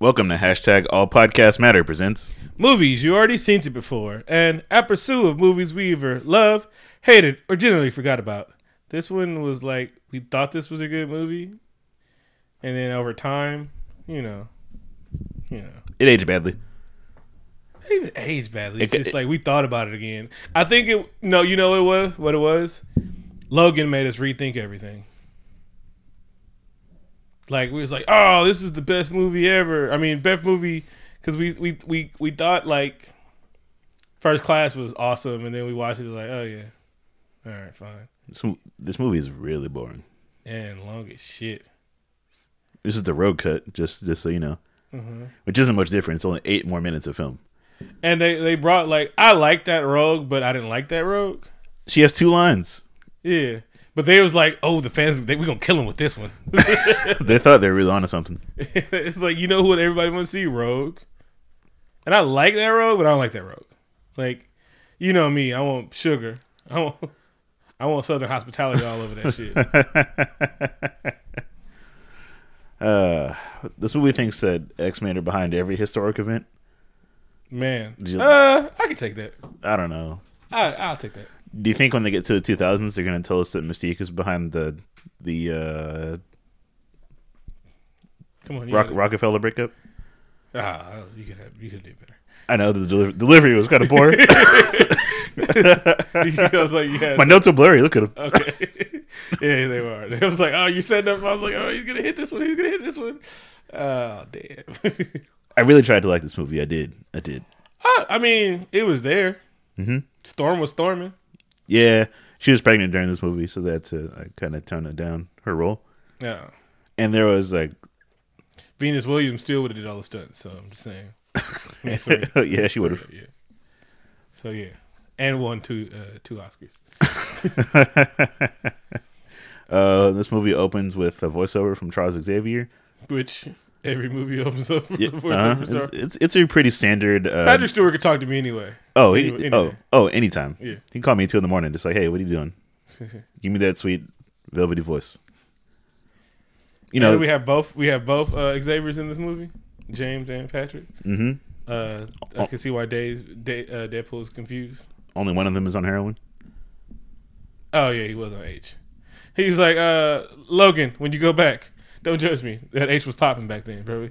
Welcome to hashtag All Podcast Matter presents. Movies you already seen it before, and a pursuit of movies we either love, hated, or generally forgot about. This one was like we thought this was a good movie, and then over time, you know, you know, It aged badly. not even aged badly. It's It- just it- like we thought about it again. I think it. No, you know what it was what it was. Logan made us rethink everything. Like we was like, oh, this is the best movie ever. I mean, best movie because we we we we thought like First Class was awesome, and then we watched it like, oh yeah, all right, fine, This, this movie is really boring. and long as shit. This is the road cut, just just so you know, Mm-hmm. which isn't much different. It's only eight more minutes of film. And they they brought like I like that rogue, but I didn't like that rogue. She has two lines. Yeah. But they was like, oh, the fans, they, we gonna kill him with this one. they thought they were really onto something. it's like you know what everybody wants to see, Rogue. And I like that Rogue, but I don't like that Rogue. Like, you know me, I want sugar. I want, I want Southern hospitality all over that shit. Uh, this movie thinks that X Men are behind every historic event. Man, you- uh, I can take that. I don't know. I, I'll take that. Do you think when they get to the 2000s, they're going to tell us that Mystique is behind the the uh, Come on, Rock, Rockefeller breakup? Ah, you could have, you could do better. I know the deli- delivery was kind of poor. I was like, yes. My notes are blurry. Look at them. Okay. yeah, they were. It was like, oh, you said that. I was like, oh, he's gonna hit this one. He's gonna hit this one. Oh, damn. I really tried to like this movie. I did. I did. I, I mean, it was there. Mhm. Storm was storming. Yeah, she was pregnant during this movie, so that's uh, I kind of toned it down her role. Yeah. And there was like, Venus Williams still would have did all the stunts. So I'm just saying. Yeah, sorry. yeah, she would have. Yeah. So yeah, and won two uh, two Oscars. Uh, this movie opens with a voiceover from Charles Xavier. Which every movie opens up. Yeah, uh-huh. it's, it's it's a pretty standard. Uh, Patrick Stewart could talk to me anyway. oh, he, oh, anyway. oh, anytime. Yeah. He called me at two in the morning, just like, hey, what are you doing? Give me that sweet velvety voice. You know, know, we have both. We have both uh, Xavier's in this movie, James and Patrick. hmm Uh, I can see why Dave, Dave, uh, Deadpool is confused. only one of them is on heroin. Oh yeah, he was on H. He's like, uh, Logan, when you go back, don't judge me. That H was popping back then, bro.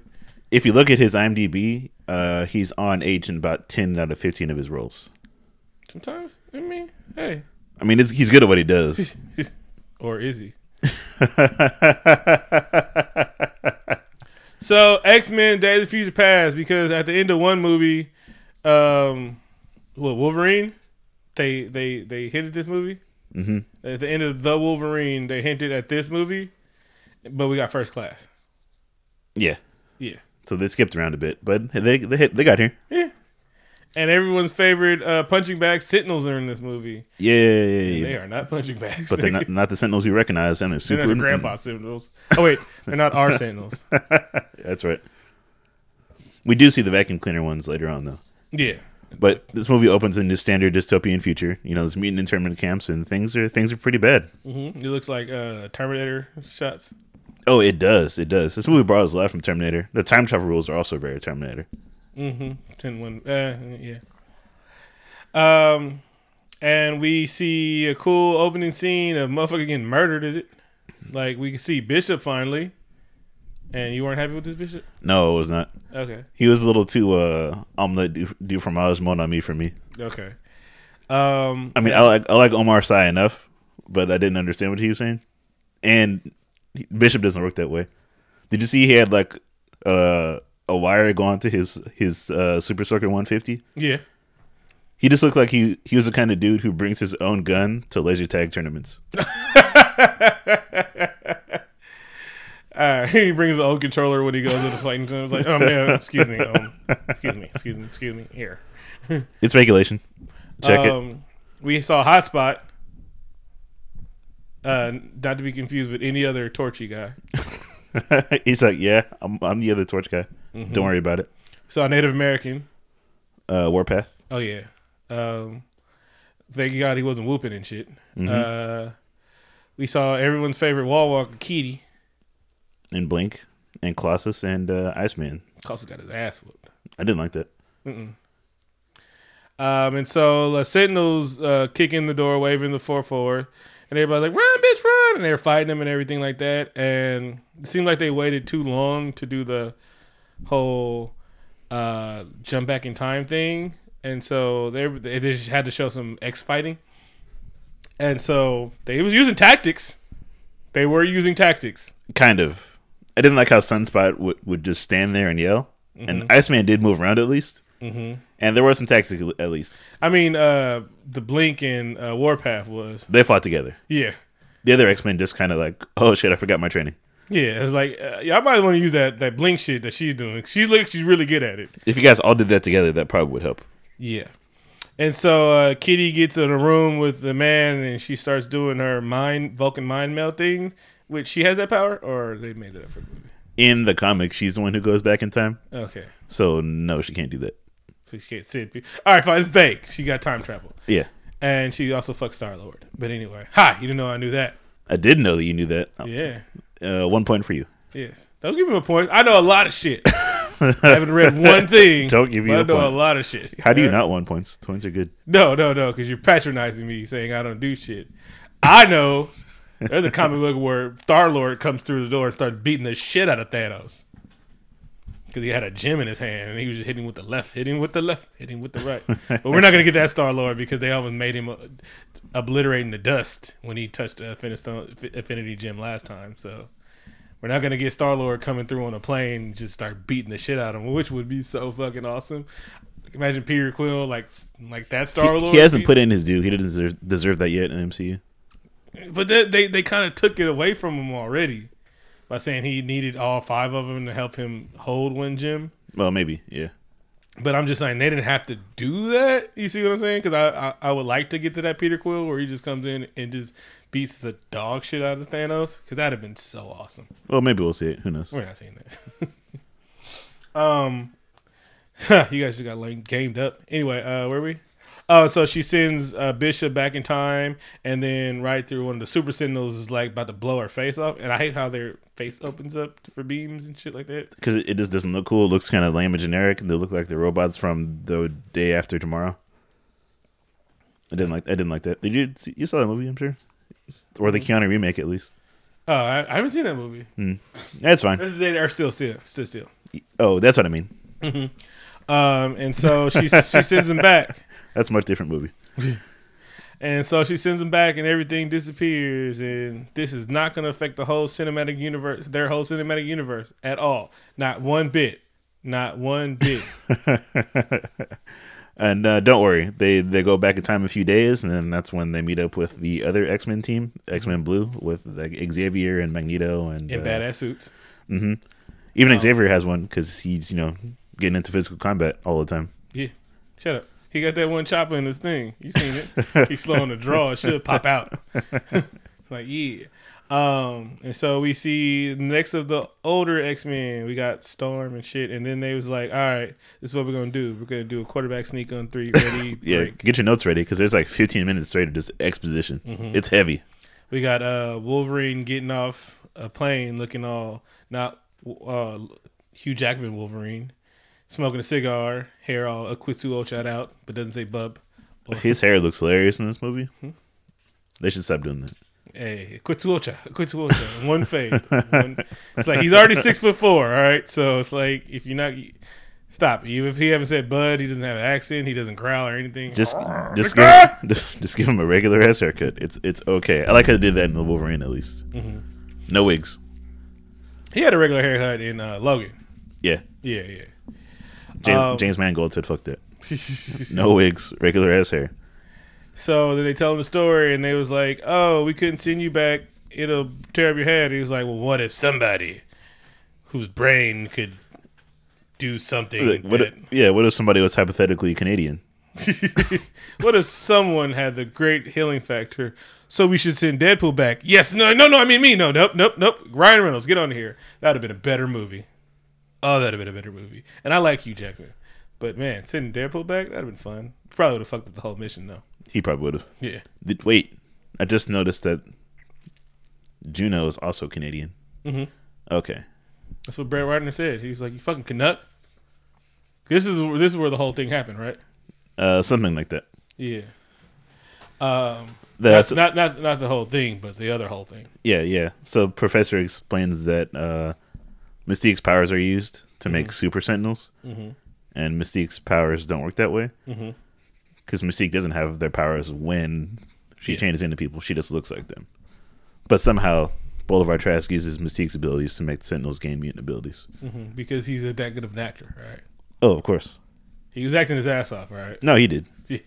If you look at his IMDb, uh, he's on H in about ten out of fifteen of his roles. Sometimes, I mean, hey, I mean, it's, he's good at what he does. or is he? So X Men: Days of Future Past, because at the end of one movie, um, what Wolverine, they they they hinted this movie. hmm At the end of the Wolverine, they hinted at this movie, but we got First Class. Yeah. Yeah, So they skipped around a bit, but they they hit, they got here. yeah. And everyone's favorite uh, punching bag Sentinels are in this movie. Yeah, yeah, yeah. They are not punching bags, But they're not not the Sentinels you recognize, and they're They're super. not the grandpa Sentinels. Oh wait, they're not our Sentinels. That's right. We do see the vacuum cleaner ones later on, though. Yeah, But this movie opens in a standard dystopian future. You know, there's mutant internment camps, and things are things are pretty bad. hmm it looks like uh, Terminator shots. Oh, it does, it does. This movie borrows a lot from Terminator. The time travel rules are also very Terminator. Mm-hmm. Ten one. Uh, yeah. Um, and we see a cool opening scene of motherfucker getting murdered at it. Like we can see Bishop finally. And you weren't happy with this Bishop? No, it was not. Okay. He was a little too uh omelet du, du fromage mon ami for me. Okay. Um, I mean, I like I like Omar Sy enough, but I didn't understand what he was saying. And Bishop doesn't work that way. Did you see he had like uh, a wire going to his his uh, Super Soaker 150? yeah. He just looked like he he was the kind of dude who brings his own gun to laser tag tournaments. Uh, he brings the old controller when he goes into fighting. It's like, oh man, excuse me, um, excuse me, excuse me, excuse me. Here. It's regulation. Check um, We saw Hotspot. Uh, not to be confused with any other Torchy guy. He's like, yeah, I'm I'm the other torch guy. Don't worry about it. Saw Native American. Uh, Warpath. Oh yeah. Um, thank God he wasn't whooping and shit. Uh, we saw everyone's favorite wall walker, Kitty. and Blink and Colossus and uh, Iceman. Coulson got his ass whooped. I didn't like that. Um, and so uh, Sentinels uh, kick in the door, waving the four forward, and everybody's like, "Run, bitch, run!" And they're fighting them and everything like that. And it seemed like they waited too long to do the whole uh, jump back in time thing, and so they they just had to show some X fighting. And so they was using tactics. They were using tactics. Kind of. I didn't like how Sunspot would, would just stand there and yell. And Iceman did move around at least. Mm-hmm. And there were some tactics at least. I mean, uh, the Blink and uh, Warpath was They fought together. yeah. The other X Men just kind of like, oh shit, I forgot my training. Yeah, it's like uh, y'all might want to use that that blink shit that she's doing. She looks she's really good at it. If you guys all did that together, that probably would help. Yeah. And so uh, Kitty gets in a room with the man, and she starts doing her mind Vulcan mind meld thing. Which she has that power, or they made it up for the movie. In the comic, she's the one who goes back in time. Okay, So no, she can't do that. So she can't sit. All right, fine. It's vague. She got time travel, Yeah. and she also fucks Star Lord. But anyway, hi. You didn't know I knew that. I did know that you knew that. Yeah. Uh, one point for you. Yes. Don't give me a point. I know a lot of shit. I haven't read one thing. Don't give you I know point. a lot of shit. How do you right? not want points? Points are good. No, no, no, because you're patronizing me, saying I don't do shit. I know. There's a comic book where Star Lord comes through the door and starts beating the shit out of Thanos because he had a gem in his hand and he was just hitting with the left, hitting with the left, hitting with the right. but we're not gonna get that Star Lord because they almost made him uh, obliterating the dust when he touched the Infinity, Gem last time. So. We're not gonna get Star Lord coming through on a plane and just start beating the shit out of him, which would be so fucking awesome. Imagine Peter Quill like like that Star Lord. he hasn't put in his due. He doesn't deserve, deserve that yet in MCU. But they they, they kind of took it away from him already by saying he needed all five of them to help him hold one gem. Well, maybe. Yeah. But I'm just saying they didn't have to do that. You see what I'm saying? Because I, I I would like to get to that Peter Quill where he just comes in and just beats the dog shit out of Thanos. Because that'd have been so awesome. Well, maybe we'll see it. Who knows? We're not seeing that. um, you guys just got like gamed up. Anyway, uh, where are we? Oh, so she sends uh, Bishop back in time, and then right through one of the Super Sentinels is like about to blow her face off, and I hate how their face opens up for beams and shit like that. Because it just doesn't look cool. It looks kind of lame and generic, they look like the robots from the day after tomorrow. I didn't like. I didn't like that. Did you? see- You saw that movie? I'm sure, or the Keanu remake at least. Oh, I, I haven't seen that movie. That's fine. They are still, still, still, still. Oh, that's what I mean. Um, and so she she sends him back. That's a much different movie. And so she sends them back, and everything disappears. And this is not going to affect the whole cinematic universe, their whole cinematic universe at all. Not one bit. Not one bit. And uh, don't worry, they they go back in time a few days, and then that's when they meet up with the other X Men team, X Men Blue, with like Xavier and Magneto and in uh, badass suits. Even Xavier has one because he's you know getting into physical combat all the time. Yeah. Shut up. He got that one chopper in his thing. You seen it? He's slowing the draw. It should pop out. like yeah. Um, and so we see next of the older X Men. We got Storm and shit, and then they was like, "All right, this is what we're gonna do. We're gonna do a quarterback sneak on three. Ready, Yeah, break." get your notes ready because there's like 15 minutes straight of just exposition. It's heavy. We got uh Wolverine getting off a plane, looking all not uh Hugh Jackman Wolverine, smoking a cigar, hair all Aquitsu Ochad out, but doesn't say bub. His hair looks hilarious in this movie. They should stop doing that. Hey, Aquitsu Ocha, one fade. One, it's like he's already six foot four. All right, so it's like if you're not. Stop. Even if he haven't said bud, he doesn't have an accent. He doesn't growl or anything. Just just give, just, just give him a regular ass haircut. It's it's okay. I like how they did that in the Wolverine at least. No wigs. he had a regular haircut in uh, Logan. Yeah, Yeah, yeah. James, Um, James Mangold said fuck that. No wigs, regular ass hair. So then they tell him the story, and they was like, "Oh, we couldn't send you back. It'll tear up your head." He was like, "Well, what if somebody whose brain could do something? Like, what? that- If, yeah, what if somebody was hypothetically Canadian? what if someone had the great healing factor? So we should send Deadpool back? Yes, no, no, no. I mean me. No, nope, nope, nope. Ryan Reynolds, get on here. That'd have been a better movie. Oh, that'd have been a better movie. And I like Hugh Jackman, but man, sending Deadpool back that'd have been fun. Probably would have fucked up the whole mission though. He probably would have. Yeah. Did, wait, I just noticed that Juno is also Canadian. Mhm. Okay, That's what Brett Ratner said. He's like, "You fucking Canuck." This is this is where the whole thing happened, right? Uh, something like that. Yeah. Um, That's not, not not not the whole thing, but the other whole thing. yeah, yeah. So Professor explains that uh, Mystique's powers are used to make super sentinels, Mhm. and Mystique's powers don't work that way Mhm. because Mystique doesn't have their powers when she Yeah. changes into people. She just looks like them. But somehow Bolivar Trask uses Mystique's abilities to make the Sentinels gain mutant abilities. hmm Because he's a, that good of an actor, right? Oh, of course. He was acting his ass off, right? No, he did.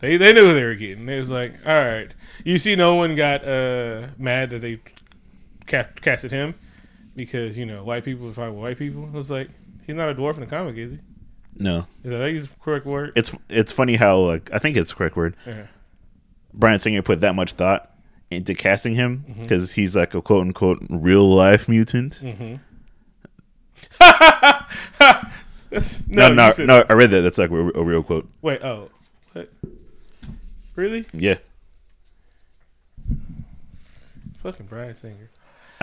They they knew who they were getting. It was like, all right. You see, no one got uh, mad that they cast, casted him because you know white people are fine with white people. It was like he's not a dwarf in the comic, is he? No, Is that you use correct word? it's it's funny how like I think it's the correct word. Yeah. Bryan Singer put that much thought into casting him Mm-hmm. because he's like a quote unquote real life mutant. Mm-hmm. No, no, you no, I read that. That's like a, a real quote. Wait, oh, what? Really? Yeah, Fucking Bryan Singer.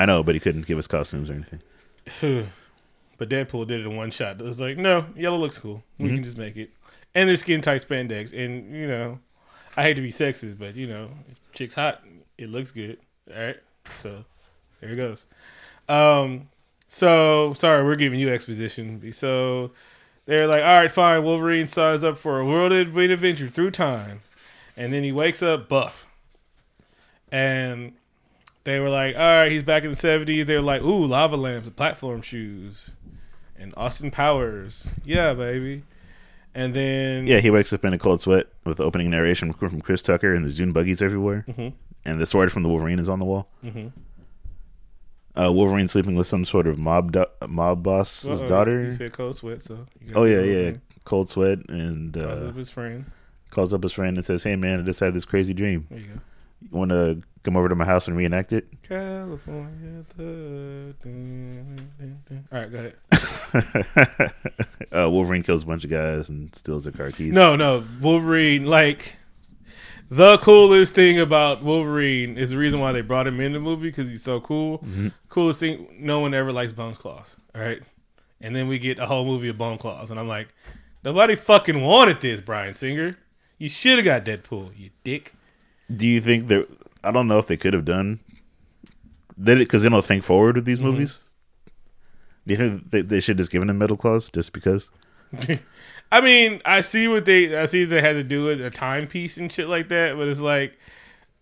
I know, but he couldn't give us costumes or anything. But Deadpool did it in one shot. It was like, no, yellow looks cool. We Mm-hmm. can just make it. And they're skin tight spandex. And, you know, I hate to be sexist, but, you know, if chick's hot, it looks good. All right. So there it goes. Um, so, sorry, we're giving you exposition. So they're like, all right, fine. Wolverine signs up for a world adventure through time. And then he wakes up buff. And they were like, all right, he's back in the 70s. They were like, ooh, lava lamps platform shoes. And Austin Powers. Yeah, baby. And then. Yeah, he wakes up in a cold sweat with opening narration from Chris Tucker, and the Dune buggies everywhere, Mhm. and the sword from the Wolverine is on the wall. Mhm. Uh, Wolverine sleeping with some sort of mob do- mob boss's Uh-oh, You daughter. said cold sweat, so. you Oh yeah, yeah, with cold sweat, and it. Calls uh, up his friend. calls up his friend and says, "Hey man, I just had this crazy dream. There you go. You want to come over to my house and reenact it?" California. All right, go ahead. uh, Wolverine kills a bunch of guys and steals their car keys. No, no, Wolverine. Like the coolest thing about Wolverine is the reason why they brought him in the movie because he's so cool. Coolest thing, no one ever likes Bones Claws. All right, and then we get a whole movie of Bone Claws, and I'm like, nobody fucking wanted this, Bryan Singer. You should have got Deadpool, you dick. Do you think that? I don't know if they could have done. It because they don't think forward with these mm-hmm. movies? Do you think they, they should just given him metal claws just because? I mean, I see what they, I see they had to do it a timepiece and shit like that, but it's like,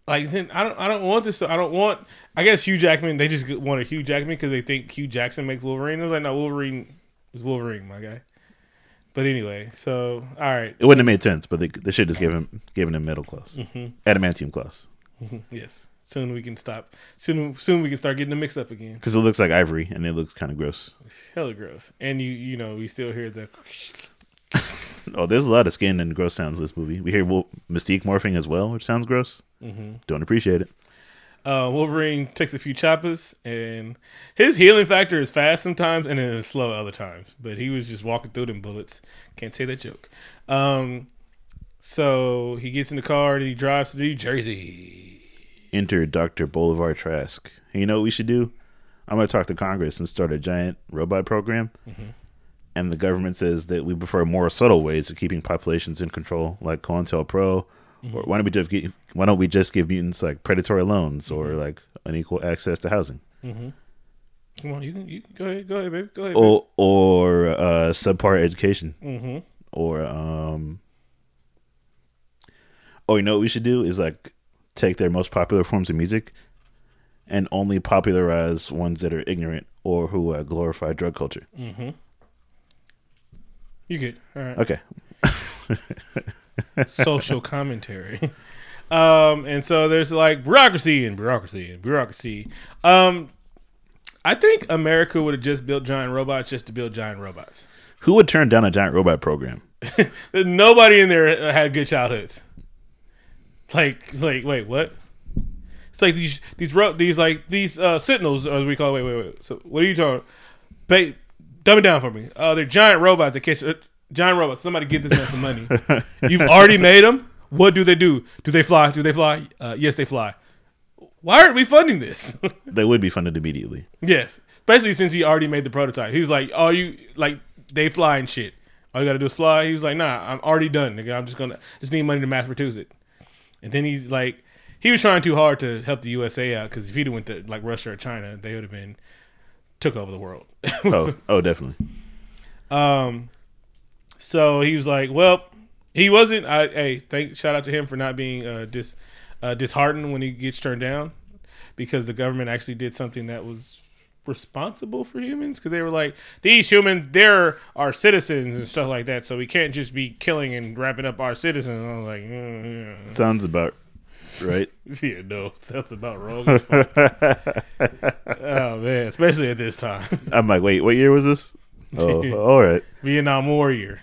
like then I don't, I don't want this. I don't want. I guess Hugh Jackman. They just wanted Hugh Jackman because they think Hugh Jackson makes Wolverine. I was like, no, Wolverine is Wolverine, my guy. But anyway, so all right, It wouldn't have made sense, but they, they should just give him given him metal claws, mm-hmm. adamantium claws, yes. Soon we can stop. Soon, soon we can start getting the mix up again. because it looks like ivory and it looks kind of gross. Hella gross. And you, you know, we still hear the. Oh, there's a lot of skin and gross sounds in this movie. We hear Mystique morphing as well, which sounds gross. Don't appreciate it. Uh, Wolverine takes a few choppers, and his healing factor is fast sometimes and then slow other times. But he was just walking through them bullets. Can't say that joke. Um, so he gets in the car and he drives to New Jersey. Enter Dr. Bolivar Trask. And you know what we should do? I'm going to talk to Congress and start a giant robot program. And the government says that we prefer more subtle ways of keeping populations in control, like COINTELPRO. Or why don't we just give, why don't we just give mutants like predatory loans or like unequal access to housing, Come on, you can, you can go ahead, go ahead, baby, go ahead. baby. or or uh, subpar education, Mhm. or um. Oh, you know what we should do is like take their most popular forms of music, and only popularize ones that are ignorant or who uh, glorify drug culture. You good? All right. Okay, social commentary. Um, and so there's like bureaucracy and bureaucracy and bureaucracy. Um, I think America would have just built giant robots just to build giant robots. who would turn down a giant robot program? Nobody in there had good childhoods. Like, like, wait, what? It's like these, these, ro- these, like these uh, sentinels, as we call. It. Wait, wait, wait. So, what are you talking? Ba- dumb it down for me. Uh, they're giant robots that catch uh, giant robots. Somebody get this man some money. You've already made them. What do they do? Do they fly? Do they fly? Uh, yes, they fly. why aren't we funding this? They would be funded immediately. yes, especially since he already made the prototype. He's like, "Oh, you like they fly and shit. All you gotta do is fly." He was like, "Nah, I'm already done. Nigga. I'm just gonna just need money to mass produce it." And then he's like, he was trying too hard to help the USA out because if he'd have went to like Russia or China, they would have been took over the world. Oh, oh, definitely. Um, so he was like, "Well, he wasn't." I hey, thank shout out to him for not being uh, dis uh, disheartened when he gets turned down, because the government actually did something that was responsible for humans because they were like these humans they're our citizens and stuff like that so we can't just be killing and wrapping up our citizens and i was like mm, yeah. Sounds about right. yeah no sounds about wrong as fuck. oh man especially at this time I'm like, wait, what year was this? Oh, all right. vietnam warrior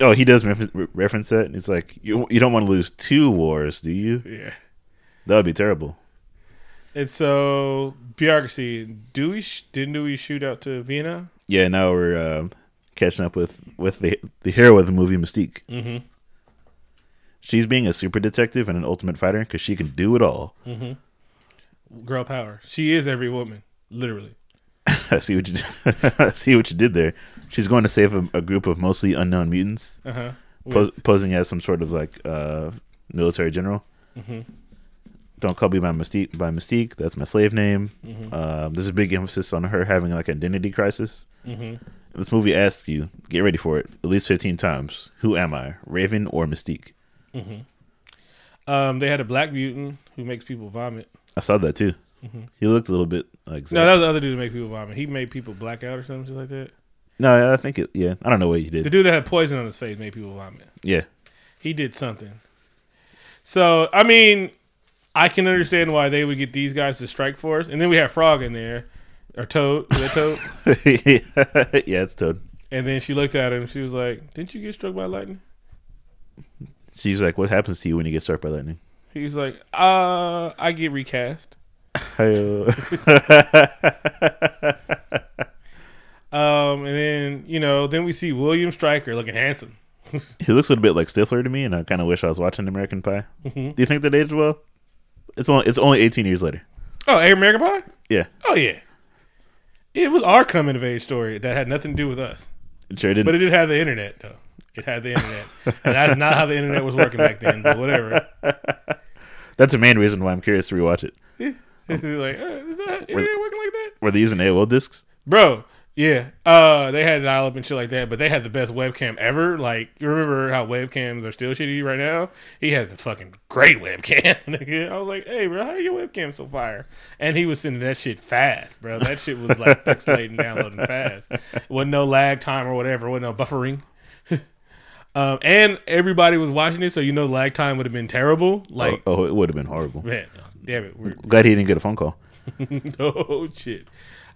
Oh, he does refer- reference that. and It's like you you don't want to lose two wars, do you? yeah That would be terrible. And so bureaucracy. Do we sh- didn't do we shoot out to Vienna? Yeah, now we're um, catching up with with the the hero of the movie Mystique. Mm-hmm. She's being a super detective and an ultimate fighter because she can do it all. Girl power. She is every woman, literally. I see what you I see what you did there. She's going to save a, a group of mostly unknown mutants, Uh huh. pos- posing as some sort of like uh, military general. Don't call me by Mystique. By Mystique, that's my slave name. Um, there's a big emphasis on her having like an identity crisis. mm-hmm. This movie asks you, get ready for it, at least 15 times. Who am I, Raven or Mystique? Um, they had a black mutant who makes people vomit. I saw that too. He looked a little bit like No, that was the other dude who made people vomit. He made people black out or something like that. no, I think it. Yeah, I don't know what he did. The dude that had poison on his face made people vomit. Yeah, He did something. So I mean, I can understand why they would get these guys to strike for us. And then we have Frog in there, or Toad, is that Toad? yeah, it's Toad. and then she looked at him. She was like, "Didn't you get struck by lightning?" She's like, "What happens to you when you get struck by lightning?" He's like, "Uh, I get recast." Um, and then you know, then we see William Stryker looking handsome. he looks a little bit like Stifler to me, and I kind of wish I was watching American Pie. Mhm. Do you think that aged well? It's only it's only 18 years later. Oh, American Pie. Yeah, Oh yeah, it was our coming of age story that had nothing to do with us, it sure did. but it did have the internet though. It had the internet, and that's not how the internet was working back then. But whatever. That's the main reason why I'm curious to rewatch it. This is like, uh, is that internet working like that, Were they using AOL discs? bro? Yeah, uh, they had dial up and shit like that, but they had the best webcam ever. Like, you remember how webcams are still shitty right now? He had the fucking great webcam. I was like, hey, bro, how your webcam so fire? And he was sending that shit fast, bro. That shit was like pixelating, downloading fast. Wasn't no lag time or whatever. Wasn't no buffering. um, and everybody was watching it, so you know lag time would have been terrible. Like, oh, oh, it would have been horrible. man, damn it, we're Glad he didn't get a phone call. oh shit.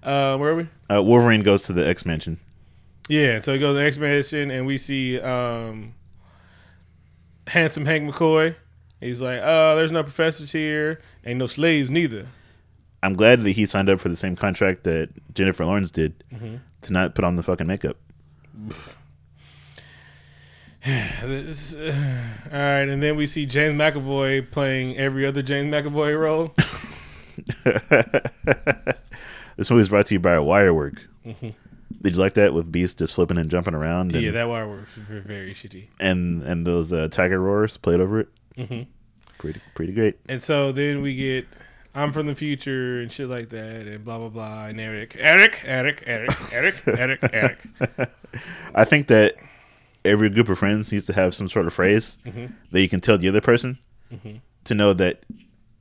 Uh, where are we? Uh, Wolverine goes to the X Mansion. Yeah, so he goes to the X Mansion and we see um, handsome Hank McCoy. He's like, "Oh, there's no professors here, ain't no slaves neither." I'm glad that he signed up for the same contract that Jennifer Lawrence did Mm-hmm. to not put on the fucking makeup. This- uh, all right, and then we see James McAvoy playing every other James McAvoy role. This movie is brought to you by a Wirework. Did you like that with Beast just flipping and jumping around? And, Mm-hmm. yeah, that wire was very, shitty. and and those uh, tiger roars played over it. Mhm. Pretty pretty great. And so then we get I'm from the future and shit like that, and blah blah blah. And Eric, Eric, Eric, Eric, Eric, Eric, Eric. I think that every group of friends needs to have some sort of phrase Mm-hmm. that you can tell the other person to know that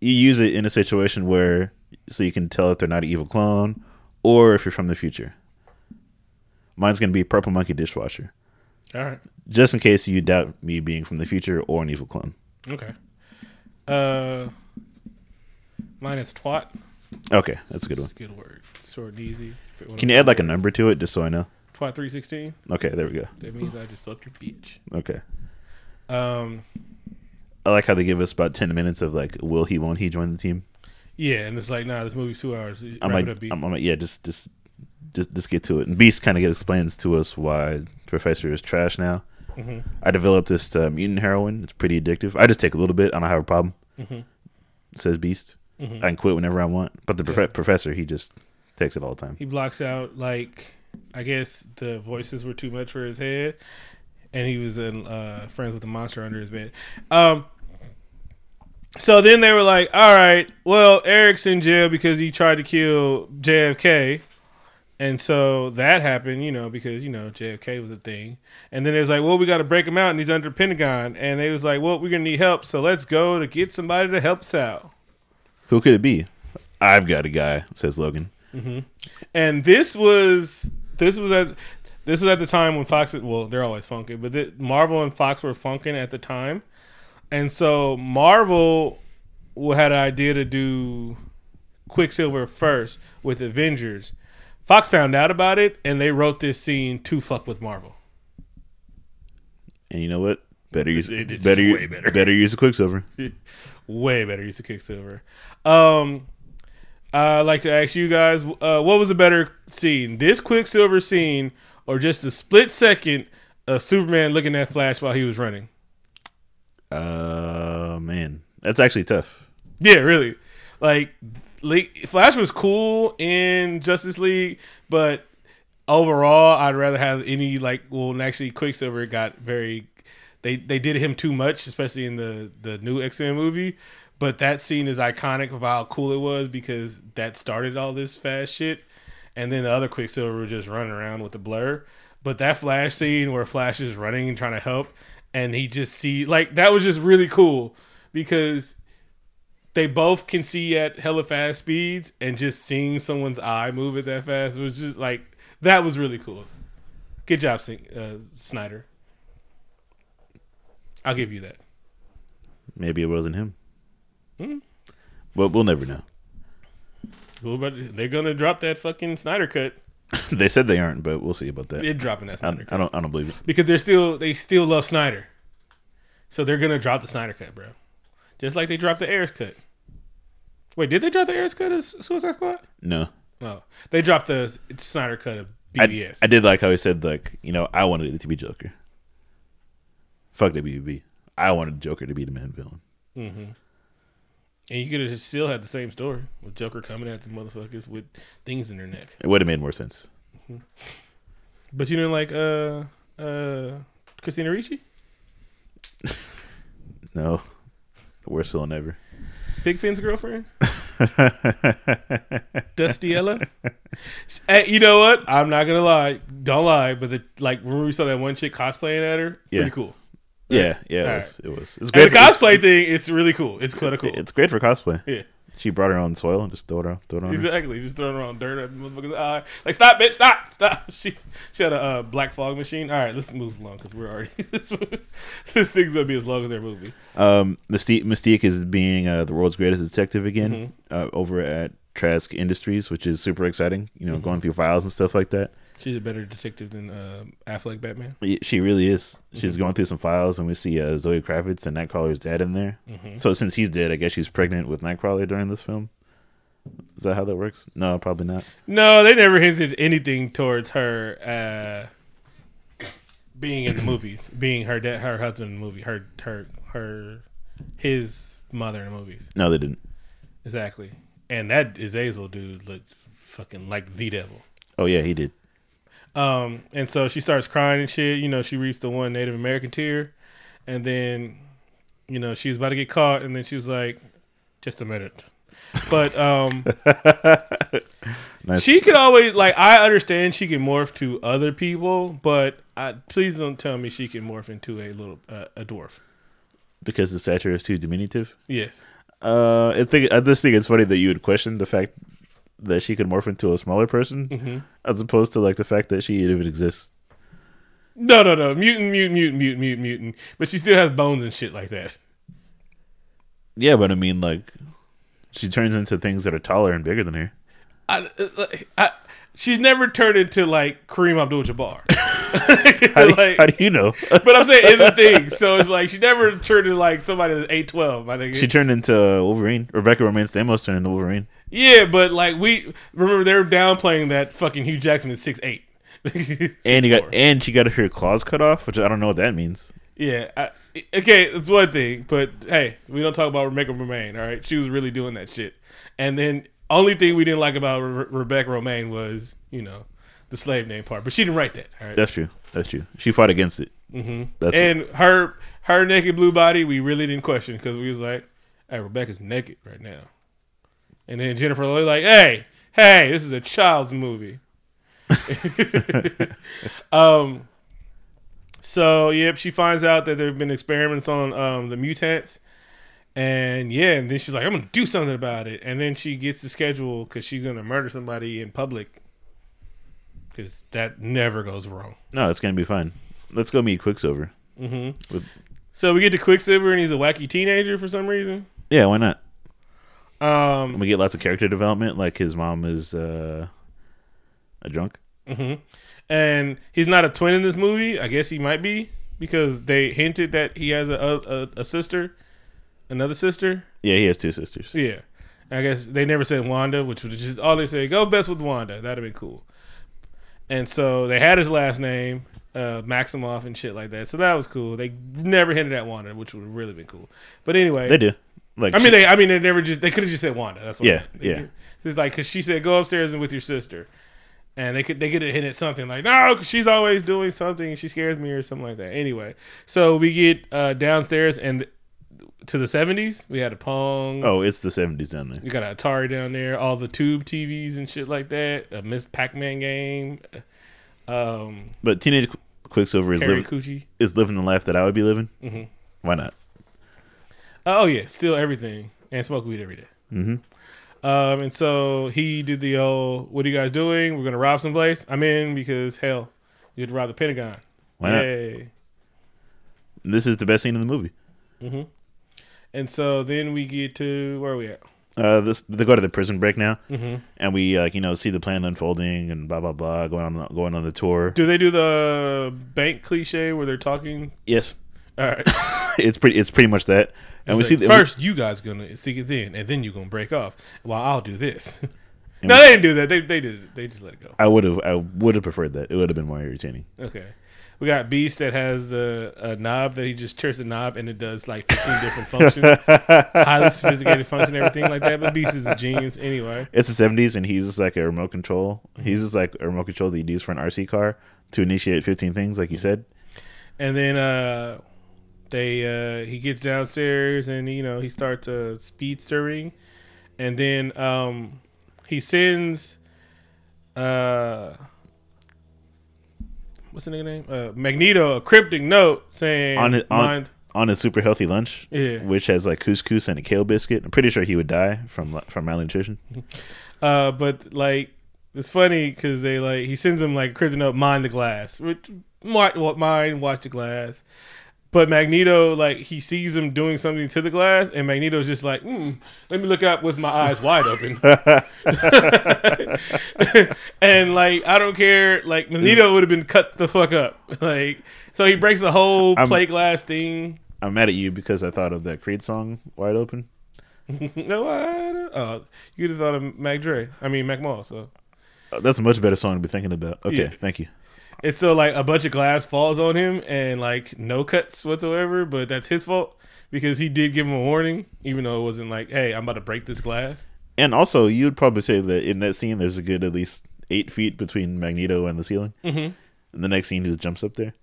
you use it in a situation where so you can tell if they're not an evil clone or if you're from the future. Mine's gonna be purple monkey dishwasher, All right, just in case you doubt me being from the future or an evil clone. okay. Uh, mine is twat. Okay, that's a good one. Good word, short and easy. Can you add like a number to it just so I know? twat three sixteen? Okay, there we go. That means I just fucked your bitch. Okay. Um, I like how they give us about ten minutes of like, will he, won't he join the team? Yeah, and it's like, nah, this movie's two hours. I'm Wrap like, it up, B. I'm, I'm like, yeah, just, just, just, just get to it. And Beast kind of explains to us why Professor is trash now. Mhm. I developed this uh, mutant heroin. It's pretty addictive. I just take a little bit. I don't have a problem. Mhm. Says Beast. I can quit whenever I want. But the prof- professor, he just takes it all the time. He blocks out like I guess the voices were too much for his head, and he was in, uh, friends with the monster under his bed. Um, so then they were like, "All right, well, Eric's in jail because he tried to kill JFK." And so that happened, you know, because you know JFK was a thing. And then it was like, well, we got to break him out, and he's under Pentagon. And they was like, well, we're gonna need help, so let's go to get somebody to help us out. Who could it be? I've got a guy, says Logan. Mm-hmm. And this was this was at this was at the time when Fox well they're always funky, but th- Marvel and Fox were funking at the time, and so Marvel had an idea to do Quicksilver first with Avengers. Fox found out about it and they wrote this scene to fuck with Marvel. And you know what? Better use They did better way better. better use the Quicksilver. Way better use of Quicksilver. Um, I'd like to ask you guys, uh, what was a better scene, this Quicksilver scene, or just a split second of Superman looking at Flash while he was running? Uh man, that's actually tough. Yeah, really. Like, Flash was cool in Justice League, but overall, I'd rather have any like. Well, actually, Quicksilver got very. They they did him too much, especially in the the new X Men movie. But that scene is iconic of how cool it was because that started all this fast shit, and then the other Quicksilver was just running around with the blur. But that Flash scene where Flash is running and trying to help, and he just see like that was just really cool because they both can see at hella fast speeds and just seeing someone's eye move at that fast was just like that was really cool. Good job, uh, Snyder. I'll give you that. Maybe it wasn't him. Hmm. Well, we'll never know. Cool, but they're gonna drop that fucking Snyder cut. they said they aren't, but we'll see about that. They're dropping that I, Snyder cut I don't. I don't believe it. because they're still they still love Snyder, so they're gonna drop the Snyder cut, bro. Just like they dropped the Ayers cut. Wait, did they drop the Ayers cut of Suicide Squad? No. Oh, they dropped the Snyder cut of BBS. I did like how he said like you know I wanted it to be Joker. Fuck the WB. I wanted Joker to be the main villain. Mm-hmm. And you could have still had the same story with Joker coming at the motherfuckers with things in their neck. It would have made more sense. But you didn't like uh uh Christina Ricci? No, the worst villain ever. Big Finn's girlfriend? Dusty Ella? Hey, you know what? I'm not gonna lie. Don't lie, but the like when we saw that one chick cosplaying at her, Yeah. pretty cool. Yeah, yeah, it was. It was. It's And great. the for, it's, cosplay thing, it's really cool. It's kind of cool. it's great for cosplay. yeah. She brought her own soil and just throw it on. Throw it on. her. Exactly, just throwing around dirt at the motherfucker's eye. Like, stop, bitch, stop, stop. She she had a uh, black fog machine. All right, let's move along because we're already this, this thing's gonna be as long as their movie. Um, Mystique, Mystique is being uh, the world's greatest detective again Mm-hmm. uh, over at Trask Industries, which is super exciting. You know, Mm-hmm. going through files and stuff like that. She's a better detective than uh, Affleck Batman. She really is. She's Mm-hmm. going through some files, and we see uh, Zoe Kravitz and Nightcrawler's dad in there. Mm-hmm. So since he's dead, I guess she's pregnant with Nightcrawler during this film. Is that how that works? No, probably not. No, they never hinted anything towards her uh, being in the movies, being her da- her husband in the movie, her her her his mother in the movies. No, they didn't. Exactly, and that Azazel dude looked fucking like the devil. Oh yeah, he did. Um, and so she starts crying and shit. You know, she reached the one Native American tear, and then, you know, she was about to get caught, and then she was like, "Just a minute." But um, Nice. she could always like. I understand she can morph to other people, but I, please don't tell me she can morph into a little uh, a dwarf. Because the stature is too diminutive. Yes. Uh, I think I just think it's funny that you would question the fact that she could morph into a smaller person, Mm-hmm. as opposed to like the fact that she even exists. No, no, no. Mutant, mutant, mutant, mutant, mutant, mutant. But she still has bones and shit like that. Yeah, but I mean, like, she turns into things that are taller and bigger than her. I, I, she's never turned into like Kareem Abdul-Jabbar. How do, Like- how do you know? but I'm saying in the thing, so it's like she never turned into like somebody that's eight twelve. I think. she turned into Wolverine. Rebecca Romijn Stamos turned into Wolverine. Yeah, but like we remember they were downplaying that fucking Hugh Jackman is six eight. And you got and she got her claws cut off, which I don't know what that means. Yeah. I, okay, it's one thing, but hey, we don't talk about Rebecca Romijn. All right, she was really doing that shit. And then only thing we didn't like about Re- Rebecca Romijn was you know the slave name part, but she didn't write that. All right. That's true. That's true. She fought against it. hmm That's and her her naked blue body, we really didn't question because we was like, hey, Rebecca's naked right now. And then Jennifer Lawrence like, hey, hey, this is a child's movie. um. So yep, she finds out that there have been experiments on um, the mutants, and yeah, and then she's like, I'm gonna do something about it. And then she gets the schedule because she's gonna murder somebody in public. Because that never goes wrong. No, it's gonna be fine. Let's go meet Quicksilver. Mm-hmm. With- So we get to Quicksilver, and he's a wacky teenager for some reason. Yeah, why not? Um, We get lots of character development. Like his mom is uh, a drunk. hmm and he's not a twin in this movie. I guess he might be because they hinted that he has a a, a sister, another sister. Yeah, he has two sisters. Yeah, I guess they never said Wanda, which was just all they say. Go best with Wanda. That'd have been cool. And so they had his last name, uh, Maximoff, and shit like that. So that was cool. They never hinted at Wanda, which would have really been cool. But anyway, They do. Like I mean, they. I mean, they never just. They could have just said Wanda. That's what Yeah, They- yeah. It's like because she said go upstairs and with your sister, and they could they could have hinted something like no, 'cause she's always doing something. She scares me or something like that. Anyway, so we get uh, downstairs and to the seventies. We had a Pong. oh, it's the seventies down there. You got an Atari down there. All the tube TVs and shit like that. A Miss Pac Man game. Um, But teenage Quicksilver is Harry living is living the life that I would be living. Mhm. Why not? Oh yeah, still everything and smoke weed every day. Mm-hmm. Um, and so he did the old, what are you guys doing? We're gonna rob some place. I'm in because hell, you had to rob the Pentagon. Why not? Yay. This is the best scene in the movie. hmm And so then we get to where are we at? Uh, this they go to the prison break now, hmm and we like you know see the plan unfolding and blah blah blah going on going on the tour. Do they do the bank cliche where they're talking? Yes, All right. it's pretty it's pretty much that, and we It's see like, the, first you guys gonna stick it then, and then you're gonna break off. While I'll do this. no, they didn't do that. They they did. it. They just let it go. I would have I would have preferred that. It would have been more entertaining. Okay. We got Beast that has the a knob that he just turns the knob and it does like 15 different functions, highly sophisticated function, everything like that. But Beast is a genius anyway. It's the seventies, and he's just like a remote control. He's just like a remote control that you'd use for an RC car to initiate fifteen things, like you said. And then uh they uh he gets downstairs and you know he starts uh, speedstering, and then um he sends uh what's the nigga name uh Magneto a cryptic note saying On his, on- On his super healthy lunch, Yeah. which has like couscous and a kale biscuit. I'm pretty sure he would die from from malnutrition. Uh, but like it's funny because they like he sends him like crypto note, mind the glass, which mind watch the glass. But Magneto like he sees him doing something to the glass, and Magneto's just like, mm, let me look up with my eyes wide open. and like I don't care, like Magneto would have been cut the fuck up. Like so he breaks the whole I'm- plate glass thing. I'm mad at you because I thought of that Creed song, "Wide Open." no? Oh, you'd have thought of Mac Dre. I mean Mac Mall. So. Uh, That's a much better song to be thinking about. Okay, Yeah. thank you. And so like a bunch of glass falls on him and like no cuts whatsoever, but that's his fault because he did give him a warning, even though it wasn't like, hey, I'm about to break this glass. And also, you'd probably say that in that scene, there's a good at least eight feet between Magneto and the ceiling. Mhm. And the next scene, he just jumps up there.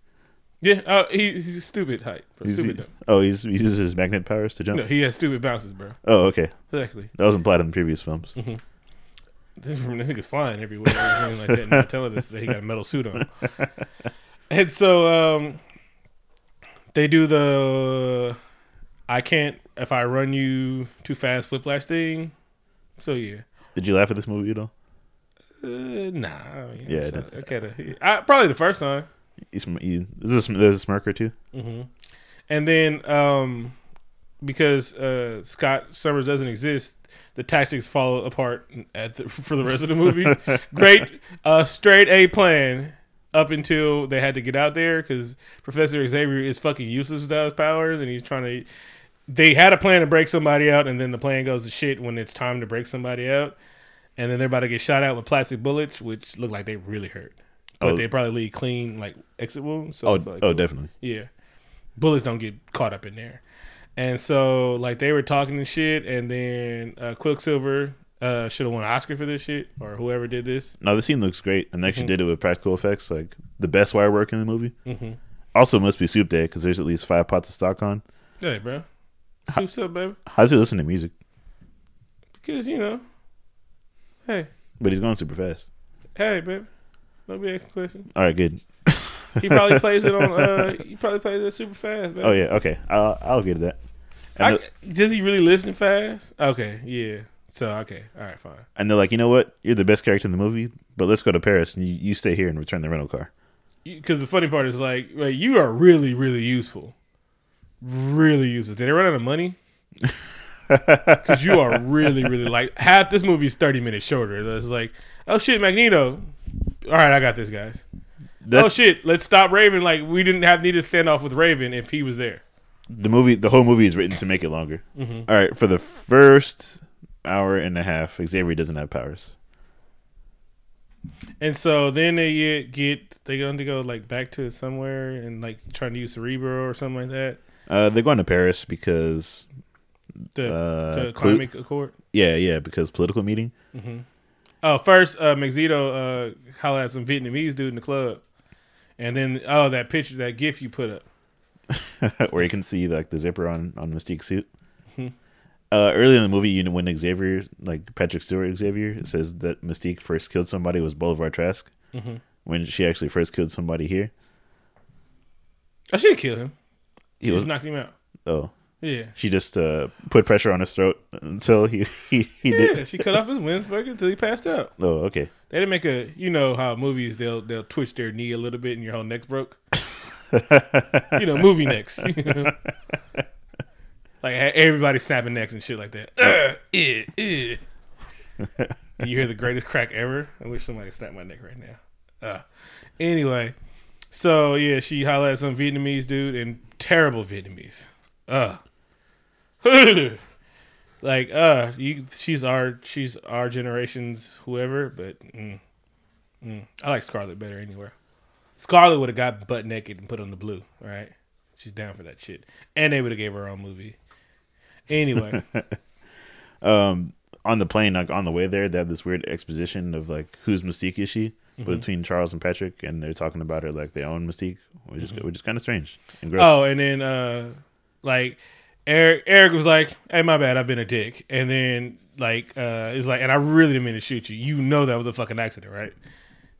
Yeah, uh, he, he's a stupid height. Bro. He's- Stupid. oh, he's, he uses his magnet powers to jump. No, he has stupid bounces, bro. Oh, okay. Exactly. That was implied in the previous films. This niggas flying everywhere, or like that. And they're telling us that he got a metal suit on. And so um, they do the I can't if I run you too fast whiplash thing. So yeah. Did you laugh at this movie at all? Uh, nah. I mean, Yeah, not- okay. I, probably the first time. You, you, is this, there's a smirker too. hmm And then um, because uh, Scott Summers doesn't exist, the tactics fall apart at the, for the rest of the movie. Great, uh, straight A plan up until they had to get out there because Professor Xavier is fucking useless without his powers, and he's trying to. They had a plan to break somebody out, and then the plan goes to shit when it's time to break somebody out, and then they're about to get shot out with plastic bullets, which look like they really hurt, but Oh. they probably leave clean like exit wounds. So Oh, like oh, it definitely. yeah. bullets don't get caught up in there. And so like they were talking and shit, and then uh, Quicksilver uh, should have won an Oscar for this shit, or whoever did this. No, the scene looks great, and they actually Mm-hmm. did it with practical effects, like the best wire work in the movie. Mm-hmm. Also, must be soup day because there's at least five pots of stock on. Hey, bro, soup's up, baby. How's he listen to music? Because you know, hey, But he's going super fast. hey, baby, don't be asking questions. All right, good. He probably plays it on. Uh, he probably plays it super fast, man. Oh yeah, okay. I'll I'll get to that. I, does he really listen fast? Okay, yeah. So okay, all right, fine. and they're like, you know what? You're the best character in the movie, but let's go to Paris and you, you stay here and return the rental car. Because the funny part is like, like, you are really, really useful, really useful. Did they run out of money? Because you are really, really like half this movie is thirty minutes shorter. It's like, oh shit, Magneto. All right, I got this, guys. That's oh shit, let's stop Raven. Like we didn't have need to stand off with Raven if he was there. The movie. The whole movie is written to make it longer. Mm-hmm. All right, for the first hour and a half, Xavier doesn't have powers. And so then they get, get they going to go like back to somewhere and like trying to use Cerebro or something like that. Uh, they're going to Paris because The, Uh, the Clu- climate accord. yeah, yeah, because political meeting. Oh, first uh Magneto uh hollered at some Vietnamese dude in the club. And then oh that picture that gif you put up. where you can see like the zipper on on Mystique's suit. Mm-hmm. Uh, early in the movie, you know, when Xavier, like Patrick Stewart Xavier, says that Mystique first killed somebody was Bolivar Trask. Mm-hmm. When she actually first killed somebody here, I should kill him. he was just knocked him out. oh, Yeah. she just uh, put pressure on his throat until he he, he Yeah, did. she cut off his wind fucking until he passed out. Oh, okay. They didn't make a you know how movies they'll they'll twitch their knee a little bit and your whole neck's broke. you know, movie necks. like everybody snapping necks and shit like that. Uh, eh, eh. You hear the greatest crack ever. I wish somebody snapped my neck right now. Uh, anyway, so yeah, she hollered at some Vietnamese dude and terrible Vietnamese. Uh. like uh you she's our she's our generation's whoever but mm, mm. i like scarlet better anywhere scarlet would have got butt naked and put on the blue right? She's down for that shit. And they would have gave her her own movie. Anyway. Um, on the plane, like on the way there, they have this weird exposition of like whose Mystique is she? Mm-hmm. between Charles and Patrick, and they're talking about her like they own Mystique, which is which is kind of strange and gross. Mm-hmm. oh and then uh like eric eric was like hey my bad i've been a dick. And then like uh it was like and i really didn't mean to shoot you. You know that was a fucking accident right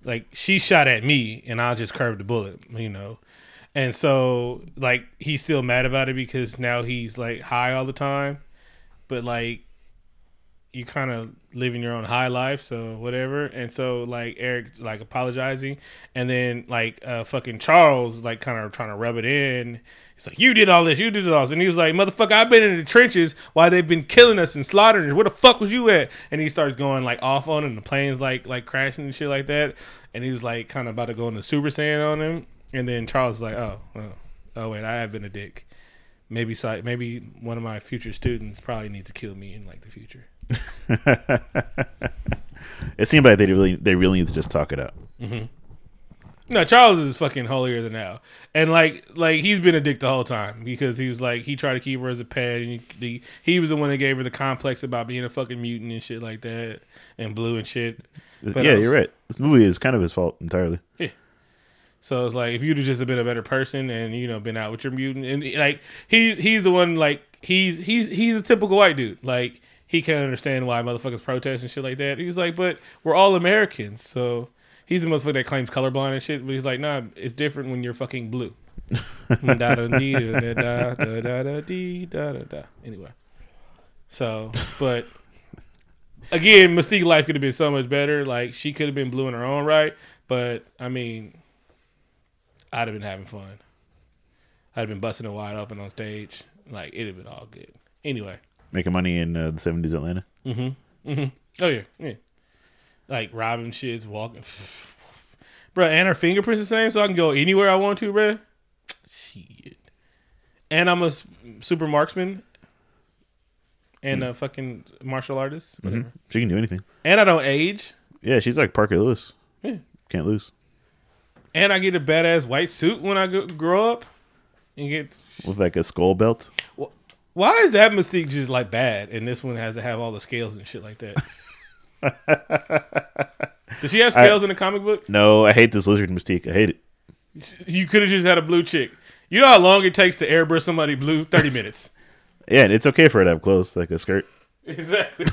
like she shot at me and i just curved the bullet you know? And so like he's still mad about it because now he's like high all the time. But like you kind of living your own high life so whatever. And so like eric like apologizing. And then like uh fucking charles like kind of trying to rub it in. He's like you did all this you did all this. And he was like motherfucker i've been in the trenches while they've been killing us and slaughtering us. Where the fuck was you at? And he starts going like off on him and the plane's like like crashing and shit like that. And he was like kind of about to go into super saiyan on him. And then charles is like oh oh, oh wait i have been a dick. Maybe maybe one of my future students probably needs to kill me in like the future it seemed like they really they really need to just talk it out. Mm-hmm. No, Charles is fucking holier than now, and like like he's been a dick the whole time because he was like he tried to keep her as a pet, and he, he, he was the one that gave her the complex about being a fucking mutant and shit like that, and blue and shit. But yeah, was- you're right. This movie is kind of his fault entirely. Yeah. So it's like if you'd have just been a better person and you know been out with your mutant, and like he he's the one like he's he's he's a typical white dude like. He can't understand why motherfuckers protest and shit like that. He's like, but we're all Americans, so he's the motherfucker that claims colorblind and shit. But he's like, nah, it's different when you're fucking blue. Anyway, so but again, Mystique life could have been so much better. Like she could have been blue in her own right, but I mean, I'd have been having fun. I'd have been busting it wide open on stage. Like it'd have been all good. Anyway. Making money in uh, the '70s Atlanta. Mm-hmm. Oh yeah, yeah. Like robbing shits, walking. Bro, and her fingerprints the same, so I can go anywhere I want to, bro. Shit. And I'm a super marksman. And a fucking martial artist. Whatever. She can do anything. And I don't age. Yeah, she's like Parker Lewis. Yeah. Can't lose. And I get a badass white suit when I go, grow up. and get. with like a skull belt. Why is that Mystique just like bad, and this one has to have all the scales and shit like that? Does she have scales in the comic book? No, I hate this lizard mystique. I hate it. You could have just had a blue chick. You know how long it takes to airbrush somebody blue? Thirty minutes. Yeah, and it's okay for her to have clothes like a skirt. Exactly.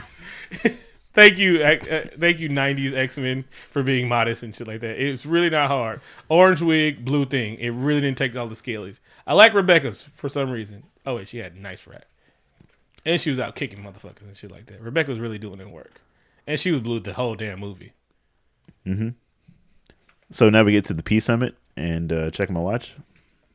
thank you, uh, thank you, '90s X Men for being modest and shit like that. It's really not hard. Orange wig, blue thing. It really didn't take all the scalies. I like Rebecca's for some reason. Oh wait, she had a nice rat, and she was out kicking motherfuckers and shit like that. Rebecca was really doing the work, and she was blue the whole damn movie. So now we get to the P Summit and uh, check my watch